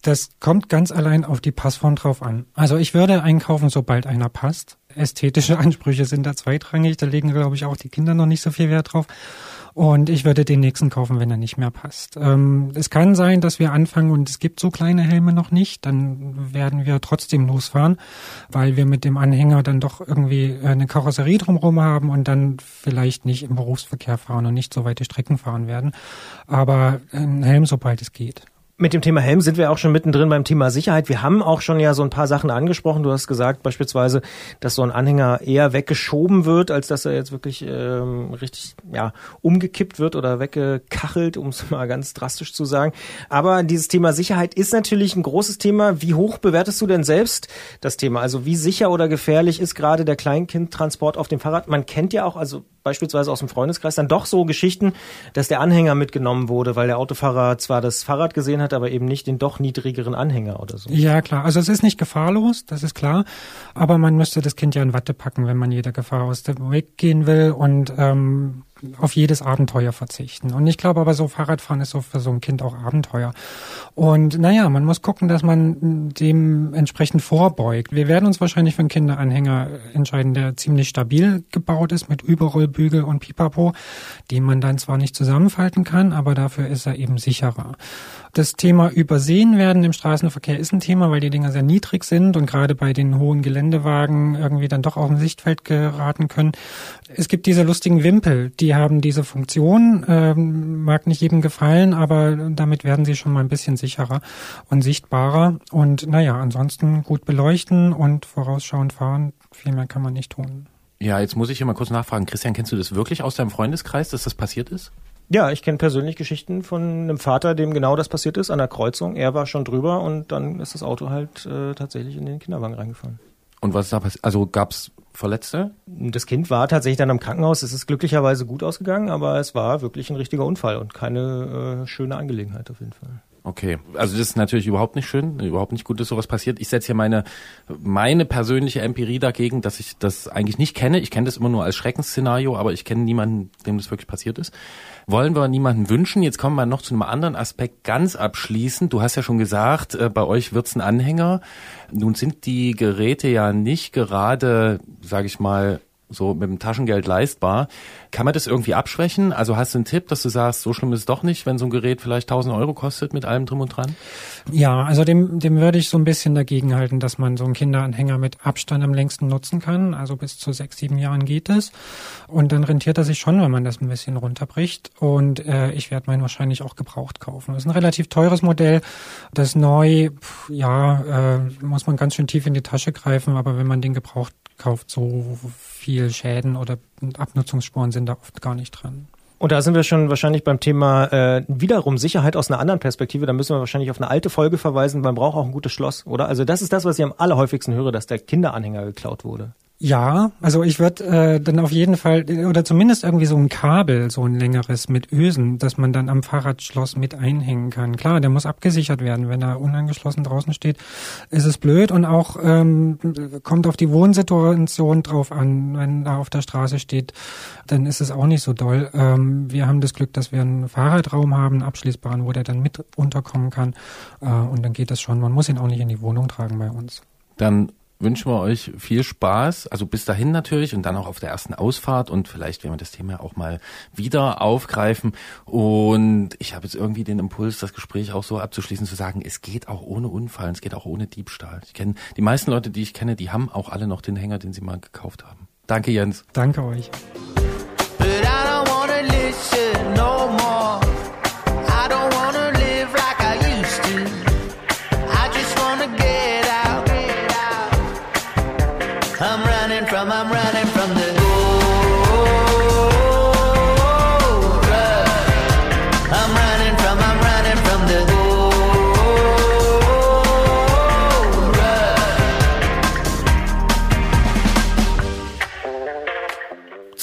Das kommt ganz allein auf die Passform drauf an. Also ich würde einkaufen, sobald einer passt. Ästhetische Ansprüche sind da zweitrangig, da legen, glaube ich, auch die Kinder noch nicht so viel Wert drauf. Und ich würde den nächsten kaufen, wenn er nicht mehr passt. Ähm, es kann sein, dass wir anfangen und es gibt so kleine Helme noch nicht, dann werden wir trotzdem losfahren, weil wir mit dem Anhänger dann doch irgendwie eine Karosserie drumherum haben und dann vielleicht nicht im Berufsverkehr fahren und nicht so weite Strecken fahren werden. Aber ein Helm, sobald es geht. Mit dem Thema Helm sind wir auch schon mittendrin beim Thema Sicherheit. Wir haben auch schon ja so ein paar Sachen angesprochen. Du hast gesagt beispielsweise, dass so ein Anhänger eher weggeschoben wird, als dass er jetzt wirklich ähm, richtig ja umgekippt wird oder weggekachelt, um es mal ganz drastisch zu sagen. Aber dieses Thema Sicherheit ist natürlich ein großes Thema. Wie hoch bewertest du denn selbst das Thema? Also wie sicher oder gefährlich ist gerade der Kleinkindtransport auf dem Fahrrad? Man kennt ja auch, also beispielsweise aus dem Freundeskreis dann doch so Geschichten, dass der Anhänger mitgenommen wurde, weil der Autofahrer zwar das Fahrrad gesehen hat, aber eben nicht den doch niedrigeren Anhänger oder so. Ja, klar. Also es ist nicht gefahrlos, das ist klar. Aber man müsste das Kind ja in Watte packen, wenn man jeder Gefahr aus dem Weg gehen will. Und ähm, auf jedes Abenteuer verzichten. Und ich glaube aber so Fahrradfahren ist so für so ein Kind auch Abenteuer. Und naja, man muss gucken, dass man dem entsprechend vorbeugt. Wir werden uns wahrscheinlich für einen Kinderanhänger entscheiden, der ziemlich stabil gebaut ist mit Überrollbügel und Pipapo, den man dann zwar nicht zusammenfalten kann, aber dafür ist er eben sicherer. Das Thema Übersehen werden im Straßenverkehr ist ein Thema, weil die Dinger sehr niedrig sind und gerade bei den hohen Geländewagen irgendwie dann doch auf ein Sichtfeld geraten können. Es gibt diese lustigen Wimpel, die haben diese Funktion, ähm, mag nicht jedem gefallen, aber damit werden sie schon mal ein bisschen sicherer und sichtbarer. Und naja, ansonsten gut beleuchten und vorausschauend fahren, viel mehr kann man nicht tun. Ja, jetzt muss ich hier mal kurz nachfragen. Christian, kennst du das wirklich aus deinem Freundeskreis, dass das passiert ist? Ja, ich kenne persönlich Geschichten von einem Vater, dem genau das passiert ist an der Kreuzung. Er war schon drüber und dann ist das Auto halt äh, tatsächlich in den Kinderwagen reingefallen. Und was ist da passiert? Also gab's Verletzte? Das Kind war tatsächlich dann im Krankenhaus. Es ist glücklicherweise gut ausgegangen, aber es war wirklich ein richtiger Unfall und keine äh, schöne Angelegenheit auf jeden Fall. Okay, also das ist natürlich überhaupt nicht schön, überhaupt nicht gut, dass sowas passiert. Ich setze hier meine meine persönliche Empirie dagegen, dass ich das eigentlich nicht kenne. Ich kenne das immer nur als Schreckensszenario, aber ich kenne niemanden, dem das wirklich passiert ist. Wollen wir niemanden wünschen. Jetzt kommen wir noch zu einem anderen Aspekt ganz abschließend. Du hast ja schon gesagt, äh, bei euch wird's ein Anhänger. Nun sind die Geräte ja nicht gerade, sage ich mal, so mit dem Taschengeld leistbar. Kann man das irgendwie abschwächen? Also hast du einen Tipp, dass du sagst, so schlimm ist es doch nicht, wenn so ein Gerät vielleicht 1000 Euro kostet mit allem drum und dran? Ja, also dem, dem würde ich so ein bisschen dagegen halten, dass man so einen Kinderanhänger mit Abstand am längsten nutzen kann. Also bis zu sechs, sieben Jahren geht es. Und dann rentiert er sich schon, wenn man das ein bisschen runterbricht. Und äh, ich werde meinen wahrscheinlich auch gebraucht kaufen. Das ist ein relativ teures Modell. Das neu, pff, ja, äh, muss man ganz schön tief in die Tasche greifen. Aber wenn man den gebraucht kauft, so viel Schäden oder Abnutzungsspuren sind da oft gar nicht dran. Und da sind wir schon wahrscheinlich beim Thema äh, wiederum Sicherheit aus einer anderen Perspektive. Da müssen wir wahrscheinlich auf eine alte Folge verweisen. Man braucht auch ein gutes Schloss, oder? Also das ist das, was ich am allerhäufigsten höre, dass der Kinderanhänger geklaut wurde. Ja, also ich würde äh, dann auf jeden Fall oder zumindest irgendwie so ein Kabel, so ein längeres mit Ösen, dass man dann am Fahrradschloss mit einhängen kann. Klar, der muss abgesichert werden. Wenn er unangeschlossen draußen steht, ist es blöd und auch ähm, kommt auf die Wohnsituation drauf an. Wenn er auf der Straße steht, dann ist es auch nicht so doll. Ähm, wir haben das Glück, dass wir einen Fahrradraum haben, einen abschließbaren, wo der dann mit unterkommen kann äh, und dann geht das schon. Man muss ihn auch nicht in die Wohnung tragen bei uns. Dann wünschen wir euch viel Spaß, also bis dahin natürlich und dann auch auf der ersten Ausfahrt und vielleicht werden wir das Thema auch mal wieder aufgreifen. Und ich habe jetzt irgendwie den Impuls, das Gespräch auch so abzuschließen, zu sagen, es geht auch ohne Unfall, es geht auch ohne Diebstahl. Ich kenne die meisten Leute, die ich kenne, die haben auch alle noch den Hänger, den sie mal gekauft haben. Danke, Jens. Danke euch.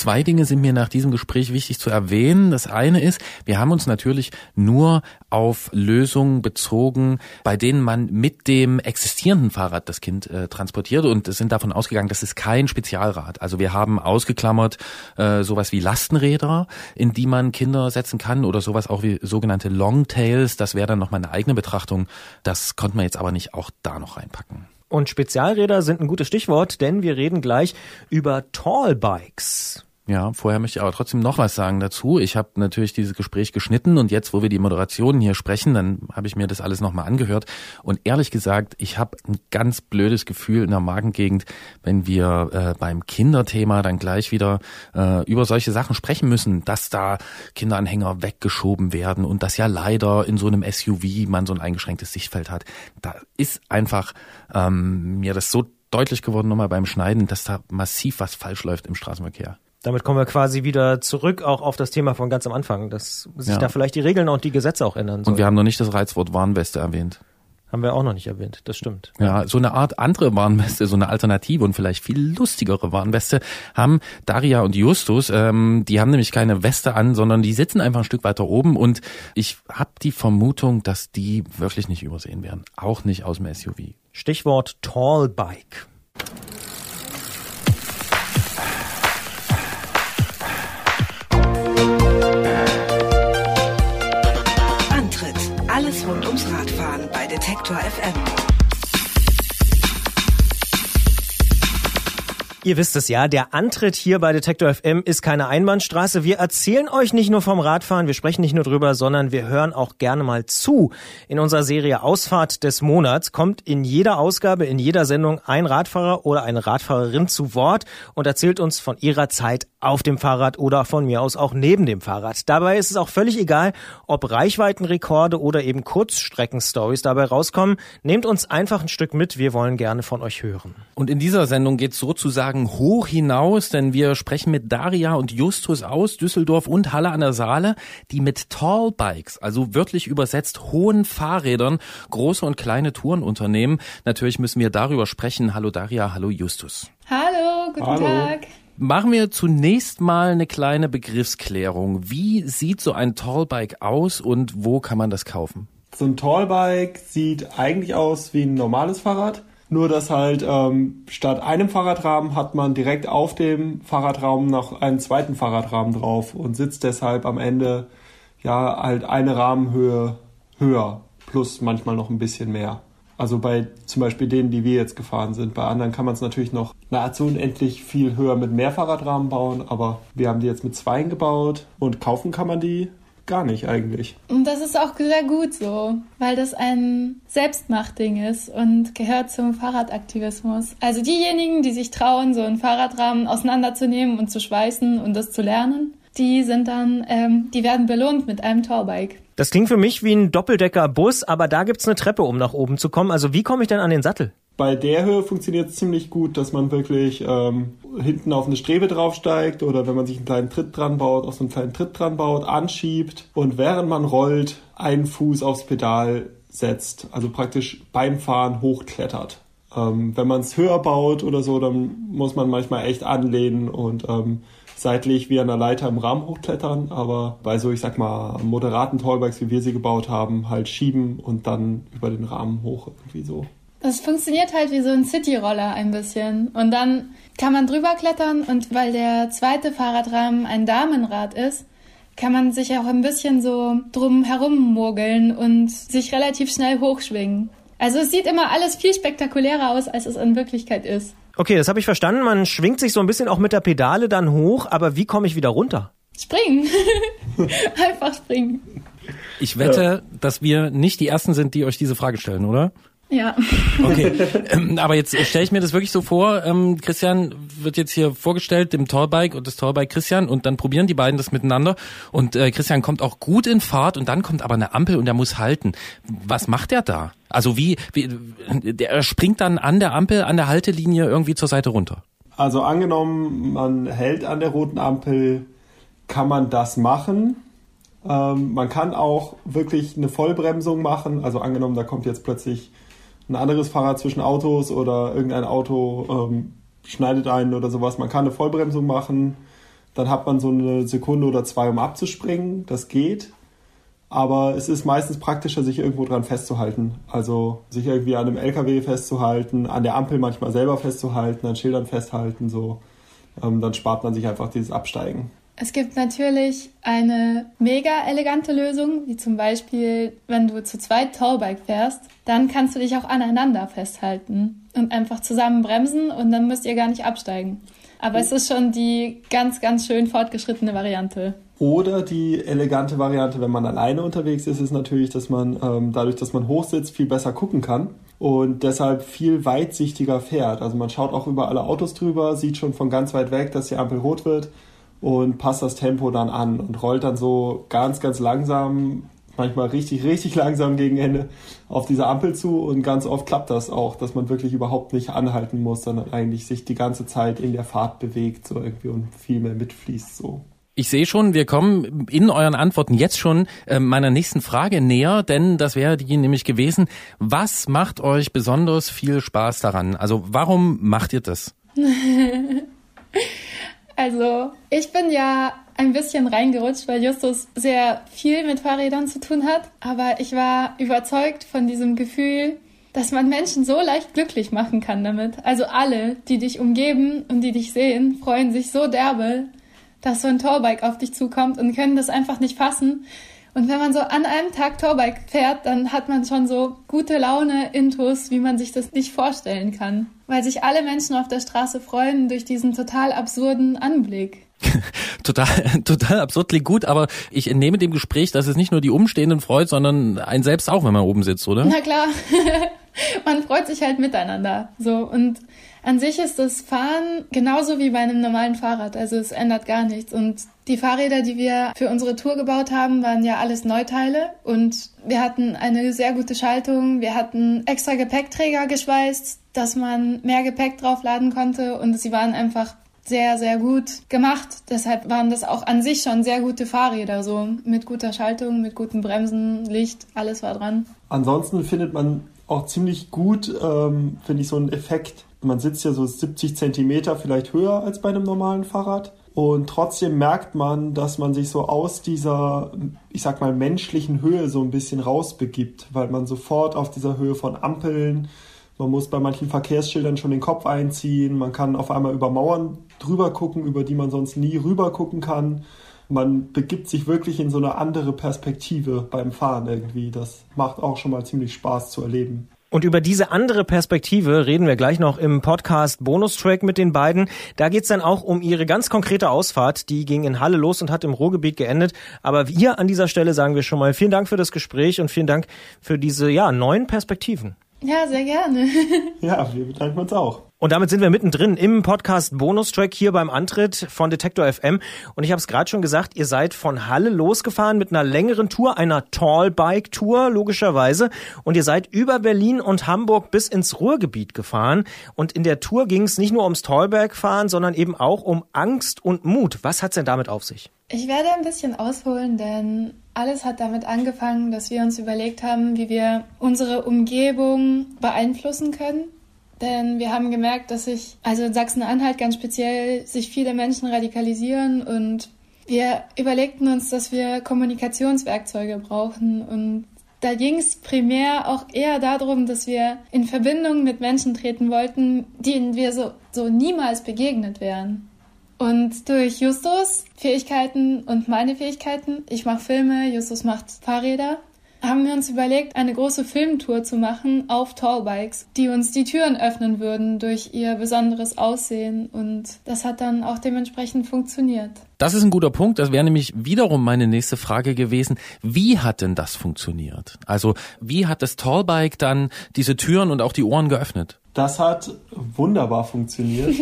Zwei Dinge sind mir nach diesem Gespräch wichtig zu erwähnen. Das eine ist, wir haben uns natürlich nur auf Lösungen bezogen, bei denen man mit dem existierenden Fahrrad das Kind äh, transportiert und sind davon ausgegangen, das ist kein Spezialrad. Also wir haben ausgeklammert äh, sowas wie Lastenräder, in die man Kinder setzen kann oder sowas auch wie sogenannte Longtails. Das wäre dann nochmal eine eigene Betrachtung. Das konnte man jetzt aber nicht auch da noch reinpacken. Und Spezialräder sind ein gutes Stichwort, denn wir reden gleich über Tallbikes. Ja, vorher möchte ich aber trotzdem noch was sagen dazu. Ich habe natürlich dieses Gespräch geschnitten und jetzt, wo wir die Moderationen hier sprechen, dann habe ich mir das alles nochmal angehört. Und ehrlich gesagt, ich habe ein ganz blödes Gefühl in der Magengegend, wenn wir äh, beim Kinderthema dann gleich wieder äh, über solche Sachen sprechen müssen, dass da Kinderanhänger weggeschoben werden und dass ja leider in so einem SUV man so ein eingeschränktes Sichtfeld hat. Da ist einfach ähm, mir das so deutlich geworden nochmal beim Schneiden, dass da massiv was falsch läuft im Straßenverkehr. Damit kommen wir quasi wieder zurück auch auf das Thema von ganz am Anfang, dass sich ja. da vielleicht die Regeln und die Gesetze auch ändern sollen. Und wir haben noch nicht das Reizwort Warnweste erwähnt. Haben wir auch noch nicht erwähnt, das stimmt. Ja, so eine Art andere Warnweste, so eine Alternative und vielleicht viel lustigere Warnweste haben Daria und Justus. Ähm, die haben nämlich keine Weste an, sondern die sitzen einfach ein Stück weiter oben und ich habe die Vermutung, dass die wirklich nicht übersehen werden. Auch nicht aus dem SUV. Stichwort Tallbike. Detektor FM. Ihr wisst es ja, der Antritt hier bei Detektor FM ist keine Einbahnstraße. Wir erzählen euch nicht nur vom Radfahren, wir sprechen nicht nur drüber, sondern wir hören auch gerne mal zu. In unserer Serie Ausfahrt des Monats kommt in jeder Ausgabe, in jeder Sendung ein Radfahrer oder eine Radfahrerin zu Wort und erzählt uns von ihrer Zeit auf dem Fahrrad oder von mir aus auch neben dem Fahrrad. Dabei ist es auch völlig egal, ob Reichweitenrekorde oder eben Kurzstreckenstories dabei rauskommen. Nehmt uns einfach ein Stück mit, wir wollen gerne von euch hören. Und in dieser Sendung geht es sozusagen hoch hinaus, denn wir sprechen mit Daria und Justus aus Düsseldorf und Halle an der Saale, die mit Tallbikes, also wörtlich übersetzt hohen Fahrrädern, große und kleine Touren unternehmen. Natürlich müssen wir darüber sprechen. Hallo Daria, hallo Justus. Hallo, guten hallo. Tag. Machen wir zunächst mal eine kleine Begriffsklärung. Wie sieht so ein Tallbike aus und wo kann man das kaufen? So ein Tallbike sieht eigentlich aus wie ein normales Fahrrad, nur dass halt ähm, statt einem Fahrradrahmen hat man direkt auf dem Fahrradrahmen noch einen zweiten Fahrradrahmen drauf und sitzt deshalb am Ende ja halt eine Rahmenhöhe höher plus manchmal noch ein bisschen mehr. Also bei zum Beispiel denen, die wir jetzt gefahren sind. Bei anderen kann man es natürlich noch nahezu unendlich viel höher mit mehr Fahrradrahmen bauen, aber wir haben die jetzt mit zweien gebaut und kaufen kann man die gar nicht eigentlich. Und das ist auch sehr gut so, weil das ein Selbstmachtding ist und gehört zum Fahrradaktivismus. Also diejenigen, die sich trauen, so einen Fahrradrahmen auseinanderzunehmen und zu schweißen und das zu lernen, die sind dann, ähm, die werden belohnt mit einem Torbike. Das klingt für mich wie ein Doppeldecker-Bus, aber da gibt's eine Treppe, um nach oben zu kommen. Also wie komme ich denn an den Sattel? Bei der Höhe funktioniert es ziemlich gut, dass man wirklich ähm, hinten auf eine Strebe draufsteigt oder wenn man sich einen kleinen Tritt dran baut, auf so einen kleinen Tritt dran baut, anschiebt und während man rollt, einen Fuß aufs Pedal setzt. Also praktisch beim Fahren hochklettert. Ähm, wenn man es höher baut oder so, dann muss man manchmal echt anlehnen und ähm, seitlich wie an der Leiter im Rahmen hochklettern, aber bei so, ich sag mal, moderaten Tollbikes, wie wir sie gebaut haben, halt schieben und dann über den Rahmen hoch irgendwie so. Das funktioniert halt wie so ein City-Roller ein bisschen. Und dann kann man drüber klettern und weil der zweite Fahrradrahmen ein Damenrad ist, kann man sich auch ein bisschen so drum herum mogeln und sich relativ schnell hochschwingen. Also es sieht immer alles viel spektakulärer aus, als es in Wirklichkeit ist. Okay, das habe ich verstanden. Man schwingt sich so ein bisschen auch mit der Pedale dann hoch, aber wie komme ich wieder runter? Springen. Einfach springen. Ich wette, dass wir nicht die Ersten sind, die euch diese Frage stellen, oder? Ja. Okay, ähm, aber jetzt stelle ich mir das wirklich so vor, ähm, Christian wird jetzt hier vorgestellt, dem Torbike und das Torbike Christian und dann probieren die beiden das miteinander und äh, Christian kommt auch gut in Fahrt und dann kommt aber eine Ampel und er muss halten. Was macht er da? Also wie, wie der springt dann an der Ampel, an der Haltelinie irgendwie zur Seite runter? Also angenommen, man hält an der roten Ampel, kann man das machen. Ähm, man kann auch wirklich eine Vollbremsung machen. Also angenommen, da kommt jetzt plötzlich ein anderes Fahrrad zwischen Autos oder irgendein Auto ähm, schneidet einen oder sowas. Man kann eine Vollbremsung machen, dann hat man so eine Sekunde oder zwei, um abzuspringen. Das geht. Aber es ist meistens praktischer, sich irgendwo dran festzuhalten. Also sich irgendwie an einem LKW festzuhalten, an der Ampel manchmal selber festzuhalten, an Schildern festhalten, so. Ähm, dann spart man sich einfach dieses Absteigen. Es gibt natürlich eine mega elegante Lösung, wie zum Beispiel, wenn du zu zweit Tallbike fährst, dann kannst du dich auch aneinander festhalten und einfach zusammen bremsen und dann müsst ihr gar nicht absteigen. Aber es ist schon die ganz, ganz schön fortgeschrittene Variante. Oder die elegante Variante, wenn man alleine unterwegs ist, ist natürlich, dass man ähm, dadurch, dass man hochsitzt, viel besser gucken kann und deshalb viel weitsichtiger fährt. Also man schaut auch über alle Autos drüber, sieht schon von ganz weit weg, dass die Ampel rot wird und passt das Tempo dann an und rollt dann so ganz, ganz langsam, manchmal richtig, richtig langsam gegen Ende auf diese Ampel zu und ganz oft klappt das auch, dass man wirklich überhaupt nicht anhalten muss, sondern eigentlich sich die ganze Zeit in der Fahrt bewegt so irgendwie und viel mehr mitfließt so. Ich sehe schon, wir kommen in euren Antworten jetzt schon äh, meiner nächsten Frage näher, denn das wäre die nämlich gewesen, was macht euch besonders viel Spaß daran? Also warum macht ihr das? Also, ich bin ja ein bisschen reingerutscht, weil Justus sehr viel mit Fahrrädern zu tun hat. Aber ich war überzeugt von diesem Gefühl, dass man Menschen so leicht glücklich machen kann damit. Also alle, die dich umgeben und die dich sehen, freuen sich so derbe, dass so ein Torbike auf dich zukommt und können das einfach nicht fassen. Und wenn man so an einem Tag Torbike fährt, dann hat man schon so gute Laune, Intus, wie man sich das nicht vorstellen kann. Weil sich alle Menschen auf der Straße freuen durch diesen total absurden Anblick. total, total absurd klingt gut, aber ich entnehme dem Gespräch, dass es nicht nur die Umstehenden freut, sondern ein selbst auch, wenn man oben sitzt, oder? Na klar. man freut sich halt miteinander. So. Und an sich ist das Fahren genauso wie bei einem normalen Fahrrad. Also es ändert gar nichts. Und die Fahrräder, die wir für unsere Tour gebaut haben, waren ja alles Neuteile. Und wir hatten eine sehr gute Schaltung. Wir hatten extra Gepäckträger geschweißt, dass man mehr Gepäck draufladen konnte. Und sie waren einfach sehr, sehr gut gemacht. Deshalb waren das auch an sich schon sehr gute Fahrräder, so mit guter Schaltung, mit guten Bremsen, Licht, alles war dran. Ansonsten findet man auch ziemlich gut, ähm, finde ich, so einen Effekt man sitzt ja so 70 Zentimeter vielleicht höher als bei einem normalen Fahrrad. Und trotzdem merkt man, dass man sich so aus dieser, ich sag mal, menschlichen Höhe so ein bisschen rausbegibt, weil man sofort auf dieser Höhe von Ampeln, man muss bei manchen Verkehrsschildern schon den Kopf einziehen, man kann auf einmal über Mauern drüber gucken, über die man sonst nie rüber gucken kann. Man begibt sich wirklich in so eine andere Perspektive beim Fahren irgendwie. Das macht auch schon mal ziemlich Spaß zu erleben. Und über diese andere Perspektive reden wir gleich noch im Podcast Bonustrack mit den beiden. Da geht's dann auch um ihre ganz konkrete Ausfahrt. Die ging in Halle los und hat im Ruhrgebiet geendet. Aber hier an dieser Stelle sagen wir schon mal vielen Dank für das Gespräch und vielen Dank für diese ja, neuen Perspektiven. Ja, sehr gerne. ja, wir bedanken uns auch. Und damit sind wir mittendrin im Podcast Bonustrack hier beim Antritt von Detektor FM. Und ich habe es gerade schon gesagt, ihr seid von Halle losgefahren mit einer längeren Tour, einer Tallbike-Tour logischerweise. Und ihr seid über Berlin und Hamburg bis ins Ruhrgebiet gefahren. Und in der Tour ging es nicht nur ums Tallbergfahren, sondern eben auch um Angst und Mut. Was hat's denn damit auf sich? Ich werde ein bisschen ausholen, denn alles hat damit angefangen, dass wir uns überlegt haben, wie wir unsere Umgebung beeinflussen können denn wir haben gemerkt, dass sich, also in Sachsen-Anhalt ganz speziell, sich viele Menschen radikalisieren und wir überlegten uns, dass wir Kommunikationswerkzeuge brauchen und da ging es primär auch eher darum, dass wir in Verbindung mit Menschen treten wollten, denen wir so, so niemals begegnet wären. Und durch Justus Fähigkeiten und meine Fähigkeiten, ich mache Filme, Justus macht Fahrräder, haben wir uns überlegt, eine große Filmtour zu machen auf Tallbikes, die uns die Türen öffnen würden durch ihr besonderes Aussehen. Und das hat dann auch dementsprechend funktioniert. Das ist ein guter Punkt. Das wäre nämlich wiederum meine nächste Frage gewesen. Wie hat denn das funktioniert? Also wie hat das Tallbike dann diese Türen und auch die Ohren geöffnet? Das hat wunderbar funktioniert.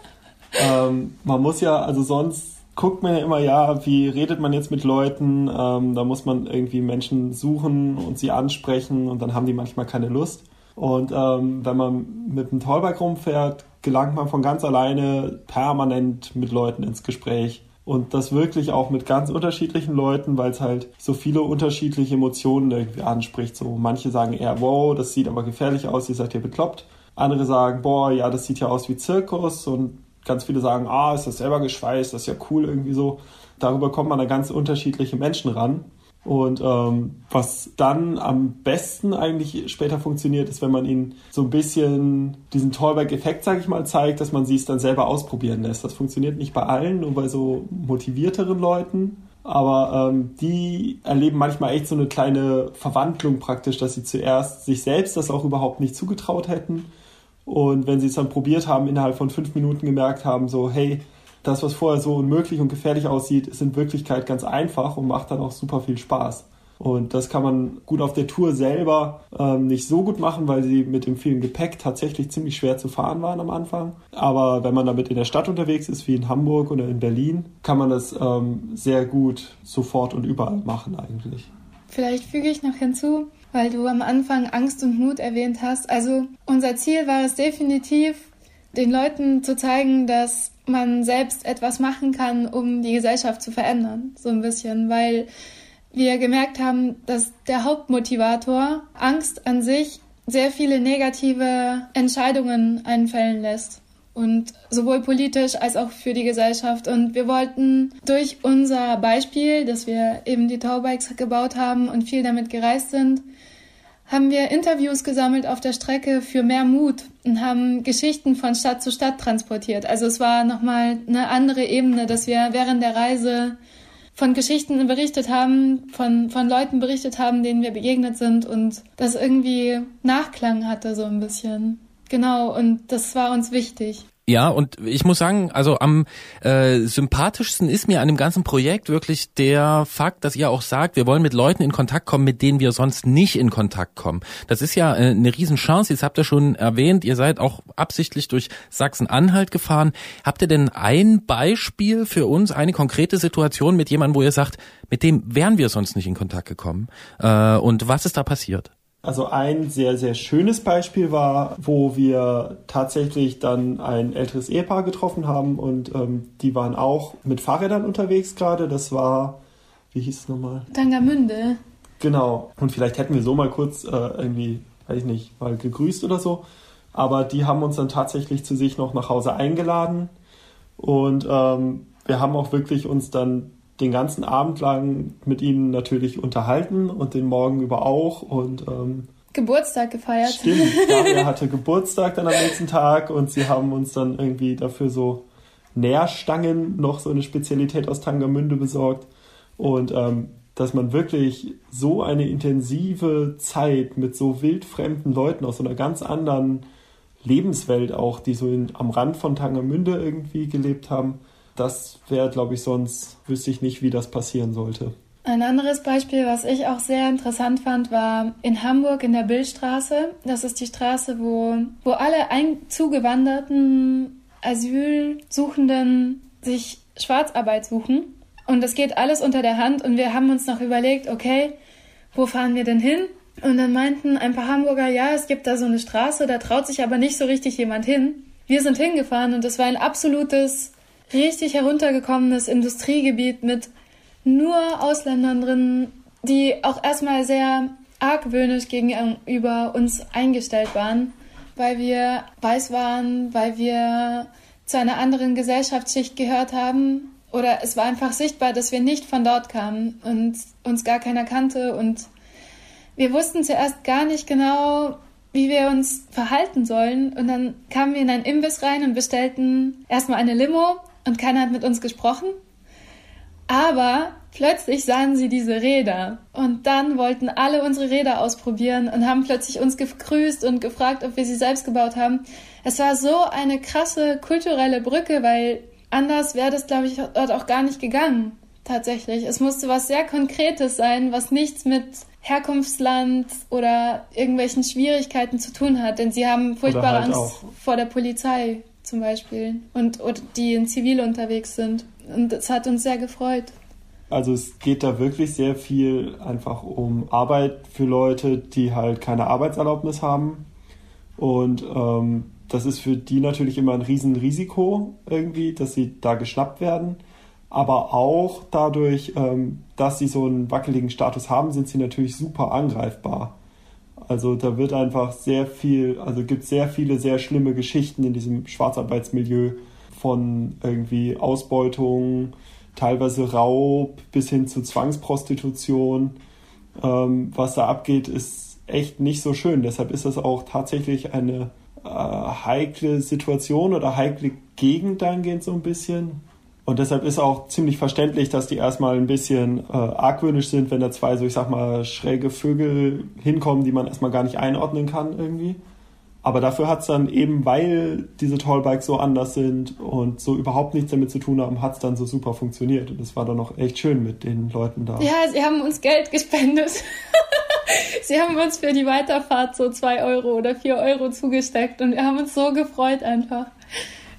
ähm, man muss ja, also sonst guckt man ja immer, ja, wie redet man jetzt mit Leuten? Ähm, da muss man irgendwie Menschen suchen und sie ansprechen und dann haben die manchmal keine Lust. Und ähm, wenn man mit einem Tollbike rumfährt, gelangt man von ganz alleine permanent mit Leuten ins Gespräch. Und das wirklich auch mit ganz unterschiedlichen Leuten, weil es halt so viele unterschiedliche Emotionen irgendwie anspricht. So manche sagen eher, wow, das sieht aber gefährlich aus, ihr seid hier bekloppt. Andere sagen, boah, ja, das sieht ja aus wie Zirkus und ganz viele sagen, ah, ist das selber geschweißt, das ist ja cool irgendwie so. Darüber kommt man an ganz unterschiedliche Menschen ran. Und ähm, was dann am besten eigentlich später funktioniert, ist, wenn man ihnen so ein bisschen diesen Tollback-Effekt, sage ich mal, zeigt, dass man sie es dann selber ausprobieren lässt. Das funktioniert nicht bei allen, nur bei so motivierteren Leuten. Aber ähm, die erleben manchmal echt so eine kleine Verwandlung praktisch, dass sie zuerst sich selbst das auch überhaupt nicht zugetraut hätten und wenn sie es dann probiert haben, innerhalb von fünf Minuten gemerkt haben, so, hey, das, was vorher so unmöglich und gefährlich aussieht, ist in Wirklichkeit ganz einfach und macht dann auch super viel Spaß. Und das kann man gut auf der Tour selber ähm, nicht so gut machen, weil sie mit dem vielen Gepäck tatsächlich ziemlich schwer zu fahren waren am Anfang. Aber wenn man damit in der Stadt unterwegs ist, wie in Hamburg oder in Berlin, kann man das ähm, sehr gut sofort und überall machen eigentlich. Vielleicht füge ich noch hinzu, weil du am Anfang Angst und Mut erwähnt hast. Also unser Ziel war es definitiv, den Leuten zu zeigen, dass man selbst etwas machen kann, um die Gesellschaft zu verändern, so ein bisschen, weil wir gemerkt haben, dass der Hauptmotivator Angst an sich sehr viele negative Entscheidungen einfällen lässt und sowohl politisch als auch für die Gesellschaft. Und wir wollten durch unser Beispiel, dass wir eben die Taubikes gebaut haben und viel damit gereist sind, haben wir Interviews gesammelt auf der Strecke für mehr Mut und haben Geschichten von Stadt zu Stadt transportiert. Also es war nochmal eine andere Ebene, dass wir während der Reise von Geschichten berichtet haben, von, von Leuten berichtet haben, denen wir begegnet sind und das irgendwie Nachklang hatte so ein bisschen. Genau, und das war uns wichtig. Ja, und ich muss sagen, also am äh, sympathischsten ist mir an dem ganzen Projekt wirklich der Fakt, dass ihr auch sagt, wir wollen mit Leuten in Kontakt kommen, mit denen wir sonst nicht in Kontakt kommen. Das ist ja äh, eine Riesenchance. Jetzt habt ihr schon erwähnt, ihr seid auch absichtlich durch Sachsen-Anhalt gefahren. Habt ihr denn ein Beispiel für uns, eine konkrete Situation mit jemandem, wo ihr sagt, mit dem wären wir sonst nicht in Kontakt gekommen? Äh, und was ist da passiert? Also ein sehr, sehr schönes Beispiel war, wo wir tatsächlich dann ein älteres Ehepaar getroffen haben und ähm, die waren auch mit Fahrrädern unterwegs gerade. Das war, wie hieß es nochmal? Tangermünde. Genau. Und vielleicht hätten wir so mal kurz äh, irgendwie, weiß ich nicht, mal gegrüßt oder so. Aber die haben uns dann tatsächlich zu sich noch nach Hause eingeladen und ähm, wir haben auch wirklich uns dann den ganzen Abend lang mit ihnen natürlich unterhalten und den Morgen über auch und ähm, Geburtstag gefeiert. Stimmt, Daria hatte Geburtstag dann am nächsten Tag und sie haben uns dann irgendwie dafür so Nährstangen, noch so eine Spezialität aus Tangermünde besorgt. Und ähm, dass man wirklich so eine intensive Zeit mit so wildfremden Leuten aus so einer ganz anderen Lebenswelt auch, die so in, am Rand von Tangermünde irgendwie gelebt haben, das wäre, glaube ich, sonst wüsste ich nicht, wie das passieren sollte. Ein anderes Beispiel, was ich auch sehr interessant fand, war in Hamburg in der Billstraße. Das ist die Straße, wo, wo alle zugewanderten Asylsuchenden sich Schwarzarbeit suchen. Und das geht alles unter der Hand. Und wir haben uns noch überlegt, okay, wo fahren wir denn hin? Und dann meinten ein paar Hamburger, ja, es gibt da so eine Straße, da traut sich aber nicht so richtig jemand hin. Wir sind hingefahren und es war ein absolutes, richtig heruntergekommenes Industriegebiet mit nur Ausländern drin, die auch erstmal sehr argwöhnisch gegenüber uns eingestellt waren, weil wir weiß waren, weil wir zu einer anderen Gesellschaftsschicht gehört haben. Oder es war einfach sichtbar, dass wir nicht von dort kamen und uns gar keiner kannte. Und wir wussten zuerst gar nicht genau, wie wir uns verhalten sollen. Und dann kamen wir in einen Imbiss rein und bestellten erstmal eine Limo und keiner hat mit uns gesprochen. Aber plötzlich sahen sie diese Räder und dann wollten alle unsere Räder ausprobieren und haben plötzlich uns gegrüßt und gefragt, ob wir sie selbst gebaut haben. Es war so eine krasse kulturelle Brücke, weil anders wäre das, glaube ich, dort auch gar nicht gegangen. Tatsächlich. Es musste was sehr Konkretes sein, was nichts mit Herkunftsland oder irgendwelchen Schwierigkeiten zu tun hat, denn sie haben furchtbare halt Angst auch. vor der Polizei zum Beispiel und oder die in Zivil unterwegs sind. Und es hat uns sehr gefreut. Also es geht da wirklich sehr viel einfach um Arbeit für Leute, die halt keine Arbeitserlaubnis haben. Und ähm, das ist für die natürlich immer ein Riesenrisiko irgendwie, dass sie da geschnappt werden. Aber auch dadurch, ähm, dass sie so einen wackeligen Status haben, sind sie natürlich super angreifbar. Also da wird einfach sehr viel, also gibt sehr viele sehr schlimme Geschichten in diesem Schwarzarbeitsmilieu von irgendwie Ausbeutung, teilweise Raub bis hin zu Zwangsprostitution. Ähm, was da abgeht, ist echt nicht so schön. Deshalb ist das auch tatsächlich eine äh, heikle Situation oder heikle Gegend dahingehend so ein bisschen. Und deshalb ist auch ziemlich verständlich, dass die erstmal ein bisschen äh, argwöhnisch sind, wenn da zwei so, ich sag mal, schräge Vögel hinkommen, die man erstmal gar nicht einordnen kann irgendwie. Aber dafür hat es dann eben, weil diese Tallbikes so anders sind und so überhaupt nichts damit zu tun haben, hat es dann so super funktioniert. Und es war dann auch echt schön mit den Leuten da. Ja, sie haben uns Geld gespendet. sie haben uns für die Weiterfahrt so zwei Euro oder vier Euro zugesteckt und wir haben uns so gefreut einfach,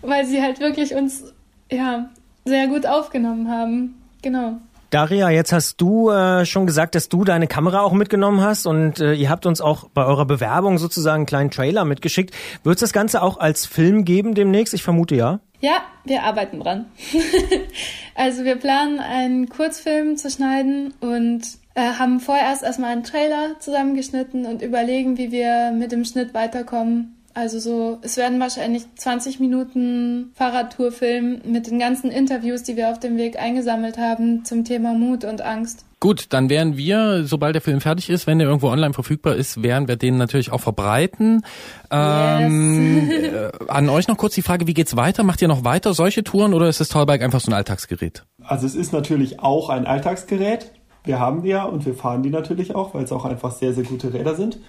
weil sie halt wirklich uns ja sehr gut aufgenommen haben. Genau. Daria, jetzt hast du äh, schon gesagt, dass du deine Kamera auch mitgenommen hast und äh, ihr habt uns auch bei eurer Bewerbung sozusagen einen kleinen Trailer mitgeschickt. Wird es das Ganze auch als Film geben demnächst? Ich vermute ja. Ja, wir arbeiten dran. also wir planen einen Kurzfilm zu schneiden und äh, haben vorerst erstmal einen Trailer zusammengeschnitten und überlegen, wie wir mit dem Schnitt weiterkommen. Also so, es werden wahrscheinlich 20 Minuten Fahrradtourfilm mit den ganzen Interviews, die wir auf dem Weg eingesammelt haben zum Thema Mut und Angst. Gut, dann werden wir, sobald der Film fertig ist, wenn der irgendwo online verfügbar ist, werden wir den natürlich auch verbreiten. Ähm, yes. äh, an euch noch kurz die Frage, wie geht's weiter? Macht ihr noch weiter solche Touren oder ist das Tollbike einfach so ein Alltagsgerät? Also es ist natürlich auch ein Alltagsgerät. Wir haben die ja und wir fahren die natürlich auch, weil es auch einfach sehr, sehr gute Räder sind.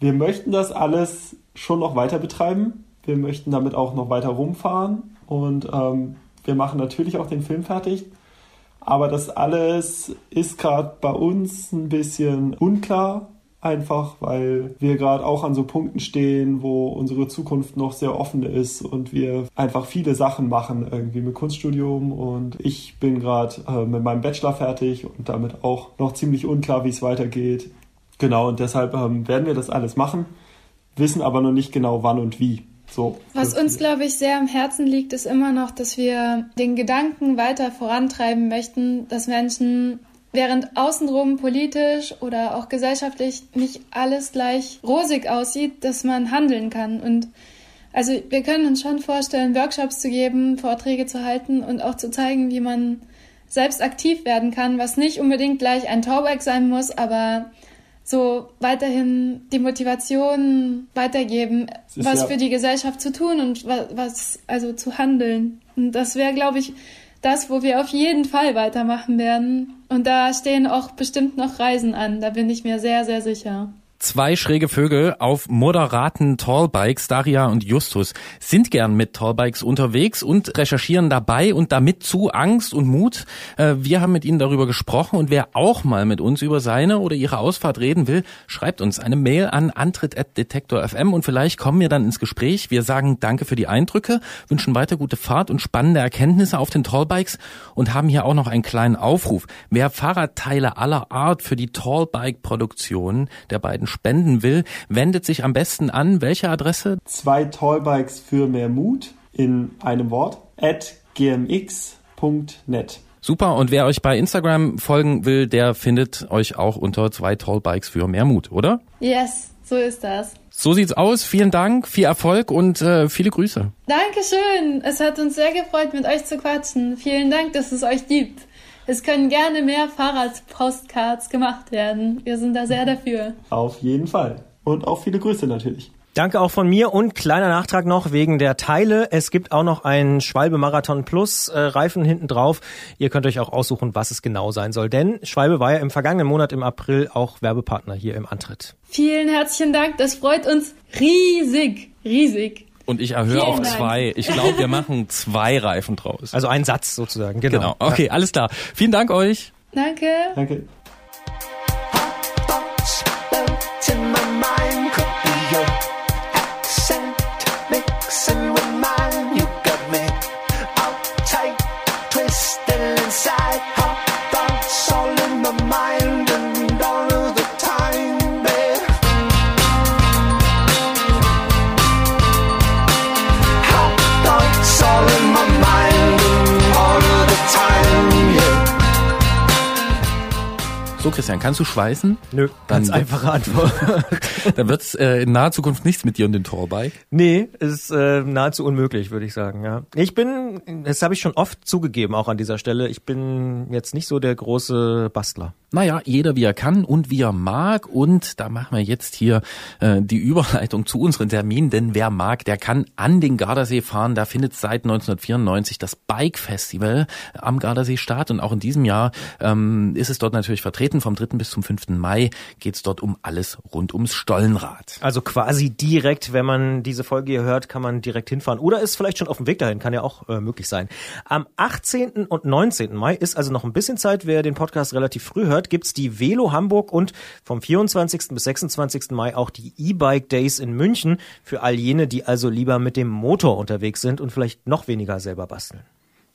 Wir möchten das alles schon noch weiter betreiben. Wir möchten damit auch noch weiter rumfahren und ähm, wir machen natürlich auch den Film fertig. Aber das alles ist gerade bei uns ein bisschen unklar, einfach weil wir gerade auch an so Punkten stehen, wo unsere Zukunft noch sehr offen ist und wir einfach viele Sachen machen, irgendwie mit Kunststudium und ich bin gerade äh, mit meinem Bachelor fertig und damit auch noch ziemlich unklar, wie es weitergeht. Genau, und deshalb ähm, werden wir das alles machen, wissen aber noch nicht genau wann und wie. So. Was uns, glaube ich, sehr am Herzen liegt, ist immer noch, dass wir den Gedanken weiter vorantreiben möchten, dass Menschen, während außenrum politisch oder auch gesellschaftlich nicht alles gleich rosig aussieht, dass man handeln kann. Und also wir können uns schon vorstellen, Workshops zu geben, Vorträge zu halten und auch zu zeigen, wie man selbst aktiv werden kann, was nicht unbedingt gleich ein Tauberg sein muss, aber so weiterhin die Motivation weitergeben, was ja für die Gesellschaft zu tun und was, was also zu handeln. Und das wäre, glaube ich, das, wo wir auf jeden Fall weitermachen werden Und da stehen auch bestimmt noch Reisen an, da bin ich mir sehr, sehr sicher. Zwei schräge Vögel auf moderaten Tallbikes, Daria und Justus, sind gern mit Tallbikes unterwegs und recherchieren dabei und damit zu Angst und Mut. Äh, wir haben mit ihnen darüber gesprochen und wer auch mal mit uns über seine oder ihre Ausfahrt reden will, schreibt uns eine Mail an antritt.detektor.fm und vielleicht kommen wir dann ins Gespräch. Wir sagen Danke für die Eindrücke, wünschen weiter gute Fahrt und spannende Erkenntnisse auf den Tallbikes und haben hier auch noch einen kleinen Aufruf. Wer Fahrradteile aller Art für die Tallbike-Produktion der beiden spenden will, wendet sich am besten an welche Adresse? Zwei Tallbikes für mehr Mut in einem Wort at gmx.net. Super, und wer euch bei Instagram folgen will, der findet euch auch unter zwei Tallbikes für mehr Mut, oder? Yes, so ist das. So sieht's aus. Vielen Dank, viel Erfolg und äh, viele Grüße. Dankeschön. Es hat uns sehr gefreut, mit euch zu quatschen. Vielen Dank, dass es euch gibt. Es können gerne mehr Fahrradpostcards gemacht werden. Wir sind da sehr dafür. Auf jeden Fall. Und auch viele Grüße natürlich. Danke auch von mir und kleiner Nachtrag noch wegen der Teile. Es gibt auch noch einen Schwalbe Marathon Plus äh, Reifen hinten drauf. Ihr könnt euch auch aussuchen, was es genau sein soll. Denn Schwalbe war ja im vergangenen Monat im April auch Werbepartner hier im Antritt. Vielen herzlichen Dank. Das freut uns riesig, riesig. Und ich erhöhe Vielen auf Dank. zwei. Ich glaube, wir machen zwei Reifen draus. Also einen Satz sozusagen. Genau. Genau. Okay, alles klar. Vielen Dank euch. Danke. Danke. Christian, kannst du schweißen? Nö, ganz einfache Antwort. Dann wird's äh, in naher Zukunft nichts mit dir und dem Torbike. Nee, ist äh, nahezu unmöglich, würde ich sagen, ja. Ich bin, das habe ich schon oft zugegeben, auch an dieser Stelle, ich bin jetzt nicht so der große Bastler. Naja, jeder wie er kann und wie er mag. Und da machen wir jetzt hier äh, die Überleitung zu unseren Terminen. Denn wer mag, der kann an den Gardasee fahren. Da findet seit 1994 das Bike Festival am Gardasee statt. Und auch in diesem Jahr ähm, ist es dort natürlich vertreten. Vom 3. bis zum 5. Mai geht's dort um alles rund ums Stollenrad. Also quasi direkt, wenn man diese Folge hier hört, kann man direkt hinfahren. Oder ist vielleicht schon auf dem Weg dahin, kann ja auch äh, möglich sein. Am 18. und 19. Mai ist also noch ein bisschen Zeit, wer den Podcast relativ früh hört, gibt's die Velo Hamburg und vom 24. bis 26. Mai auch die E-Bike Days in München für all jene, die also lieber mit dem Motor unterwegs sind und vielleicht noch weniger selber basteln.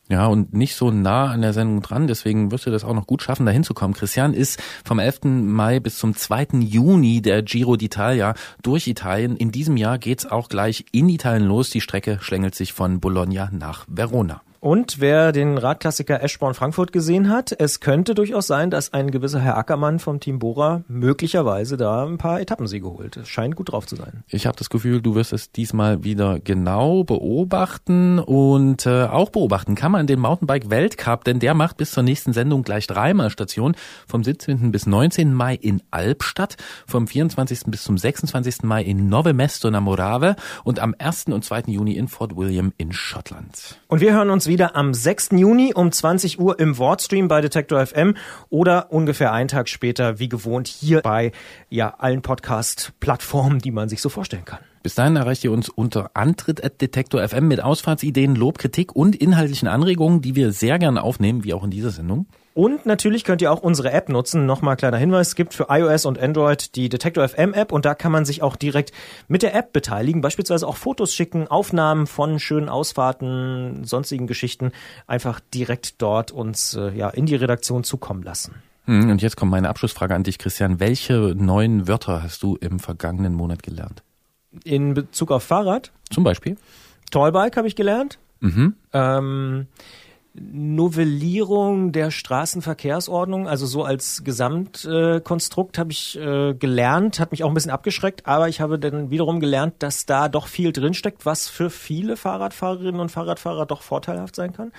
Ja, und nicht so nah an der Sendung dran, deswegen wirst du das auch noch gut schaffen, da hinzukommen. Christian ist vom 11. Mai bis zum 2. Juni der Giro d'Italia durch Italien. In diesem Jahr geht's auch gleich in Italien los. Die Strecke schlängelt sich von Bologna nach Verona. Und wer den Radklassiker Eschborn Frankfurt gesehen hat, es könnte durchaus sein, dass ein gewisser Herr Ackermann vom Team Bora möglicherweise da ein paar Etappensiege holt. Es scheint gut drauf zu sein. Ich habe das Gefühl, du wirst es diesmal wieder genau beobachten und äh, auch beobachten kann man den Mountainbike Weltcup, denn der macht bis zur nächsten Sendung gleich dreimal Station vom 17. bis 19. Mai in Albstadt, vom 24. bis zum 26. Mai in Nove Mesto na Morave und am 1. und 2. Juni in Fort William in Schottland. Und wir hören uns wieder am 6. Juni um 20 Uhr im Wordstream bei Detektor FM oder ungefähr einen Tag später, wie gewohnt, hier bei ja, allen Podcast-Plattformen, die man sich so vorstellen kann. Bis dahin erreicht ihr uns unter Antritt@detektor FM mit Ausfahrtsideen, Lob, Kritik und inhaltlichen Anregungen, die wir sehr gerne aufnehmen, wie auch in dieser Sendung. Und natürlich könnt ihr auch unsere App nutzen. Nochmal kleiner Hinweis, es gibt für iOS und Android die Detektor FM App und da kann man sich auch direkt mit der App beteiligen, beispielsweise auch Fotos schicken, Aufnahmen von schönen Ausfahrten, sonstigen Geschichten, einfach direkt dort uns äh, ja in die Redaktion zukommen lassen. Hm, Und jetzt kommt meine Abschlussfrage an dich, Christian. Welche neuen Wörter hast du im vergangenen Monat gelernt? In Bezug auf Fahrrad, Zum Beispiel? Tallbike habe ich gelernt. Mhm. Ähm, Novellierung der Straßenverkehrsordnung, also so als Gesamtkonstrukt äh, habe ich äh, gelernt, hat mich auch ein bisschen abgeschreckt, aber ich habe dann wiederum gelernt, dass da doch viel drinsteckt, was für viele Fahrradfahrerinnen und Fahrradfahrer doch vorteilhaft sein kann.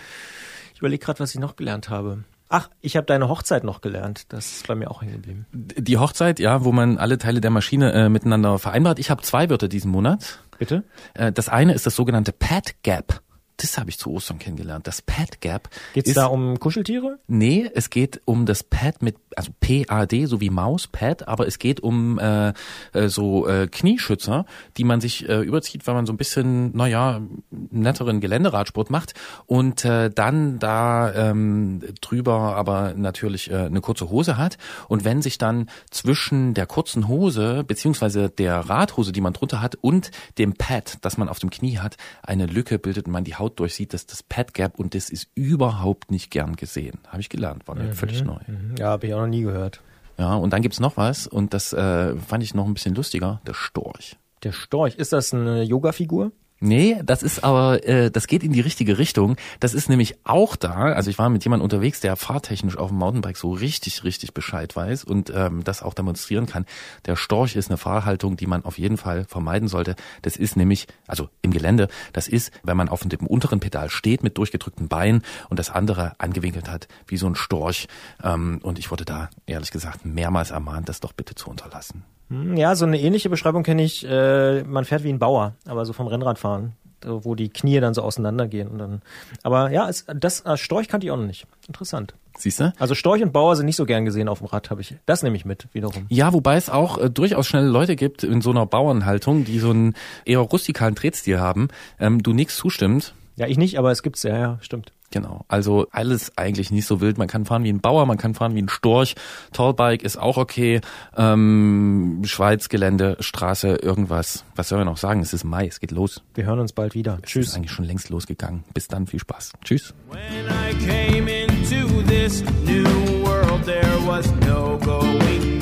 Ich überlege gerade, was ich noch gelernt habe. Ach, ich habe deine Hochzeit noch gelernt. Das ist bei mir auch hängen geblieben. Die Hochzeit, ja, wo man alle Teile der Maschine äh, miteinander vereinbart. Ich habe zwei Wörter diesen Monat. Bitte? Äh, das eine ist das sogenannte Pad Gap. Das habe ich zu Ostern kennengelernt. Das Pad Gap. Geht's ist- da um Kuscheltiere? Nee, es geht um das Pad mit, also P-A-D, so wie Maus, Pad, aber es geht um äh, äh, so äh, Knieschützer, die man sich äh, überzieht, weil man so ein bisschen, naja, netteren Geländeradsport macht und äh, dann da ähm, drüber aber natürlich äh, eine kurze Hose hat und wenn sich dann zwischen der kurzen Hose beziehungsweise der Radhose, die man drunter hat und dem Pad, das man auf dem Knie hat, eine Lücke bildet und man die Haut durchsieht, das ist das Pad Gap und das ist überhaupt nicht gern gesehen. Habe ich gelernt, war mir völlig neu. Ja, habe ich auch noch nie gehört. Ja, und dann gibt's noch was und das äh, fand ich noch ein bisschen lustiger, der Storch. Der Storch, ist das eine Yoga-Figur? Nee, das ist aber, äh, das geht in die richtige Richtung. Das ist nämlich auch da. Also ich war mit jemandem unterwegs, der fahrtechnisch auf dem Mountainbike so richtig, richtig Bescheid weiß und ähm, das auch demonstrieren kann. Der Storch ist eine Fahrhaltung, die man auf jeden Fall vermeiden sollte. Das ist nämlich, also im Gelände, das ist, wenn man auf dem unteren Pedal steht mit durchgedrückten Beinen und das andere angewinkelt hat, wie so ein Storch. Ähm, und ich wurde da, ehrlich gesagt, mehrmals ermahnt, das doch bitte zu unterlassen. Hm, Ja, so eine ähnliche Beschreibung kenne ich. Äh, man fährt wie ein Bauer, aber so vom Rennradfahren, wo die Knie dann so auseinandergehen und dann. Aber ja, es, das äh, Storch kannte ich auch noch nicht. Interessant. Siehst du? Also Storch und Bauer sind nicht so gern gesehen auf dem Rad, habe ich. Das nehme ich mit wiederum. Ja, wobei es auch äh, durchaus schnelle Leute gibt in so einer Bauernhaltung, die so einen eher rustikalen Drehstil haben. Ähm, du nix zustimmt. Ja, ich nicht, aber es gibt's ja, ja, stimmt. Genau. Also alles eigentlich nicht so wild. Man kann fahren wie ein Bauer, man kann fahren wie ein Storch. Tallbike ist auch okay. Ähm, Schweiz, Gelände, Straße, irgendwas. Was soll man noch sagen? Es ist Mai, es geht los. Wir hören uns bald wieder. Es ist eigentlich schon längst losgegangen. Bis dann, viel Spaß. Tschüss. I came into this new world, there was no going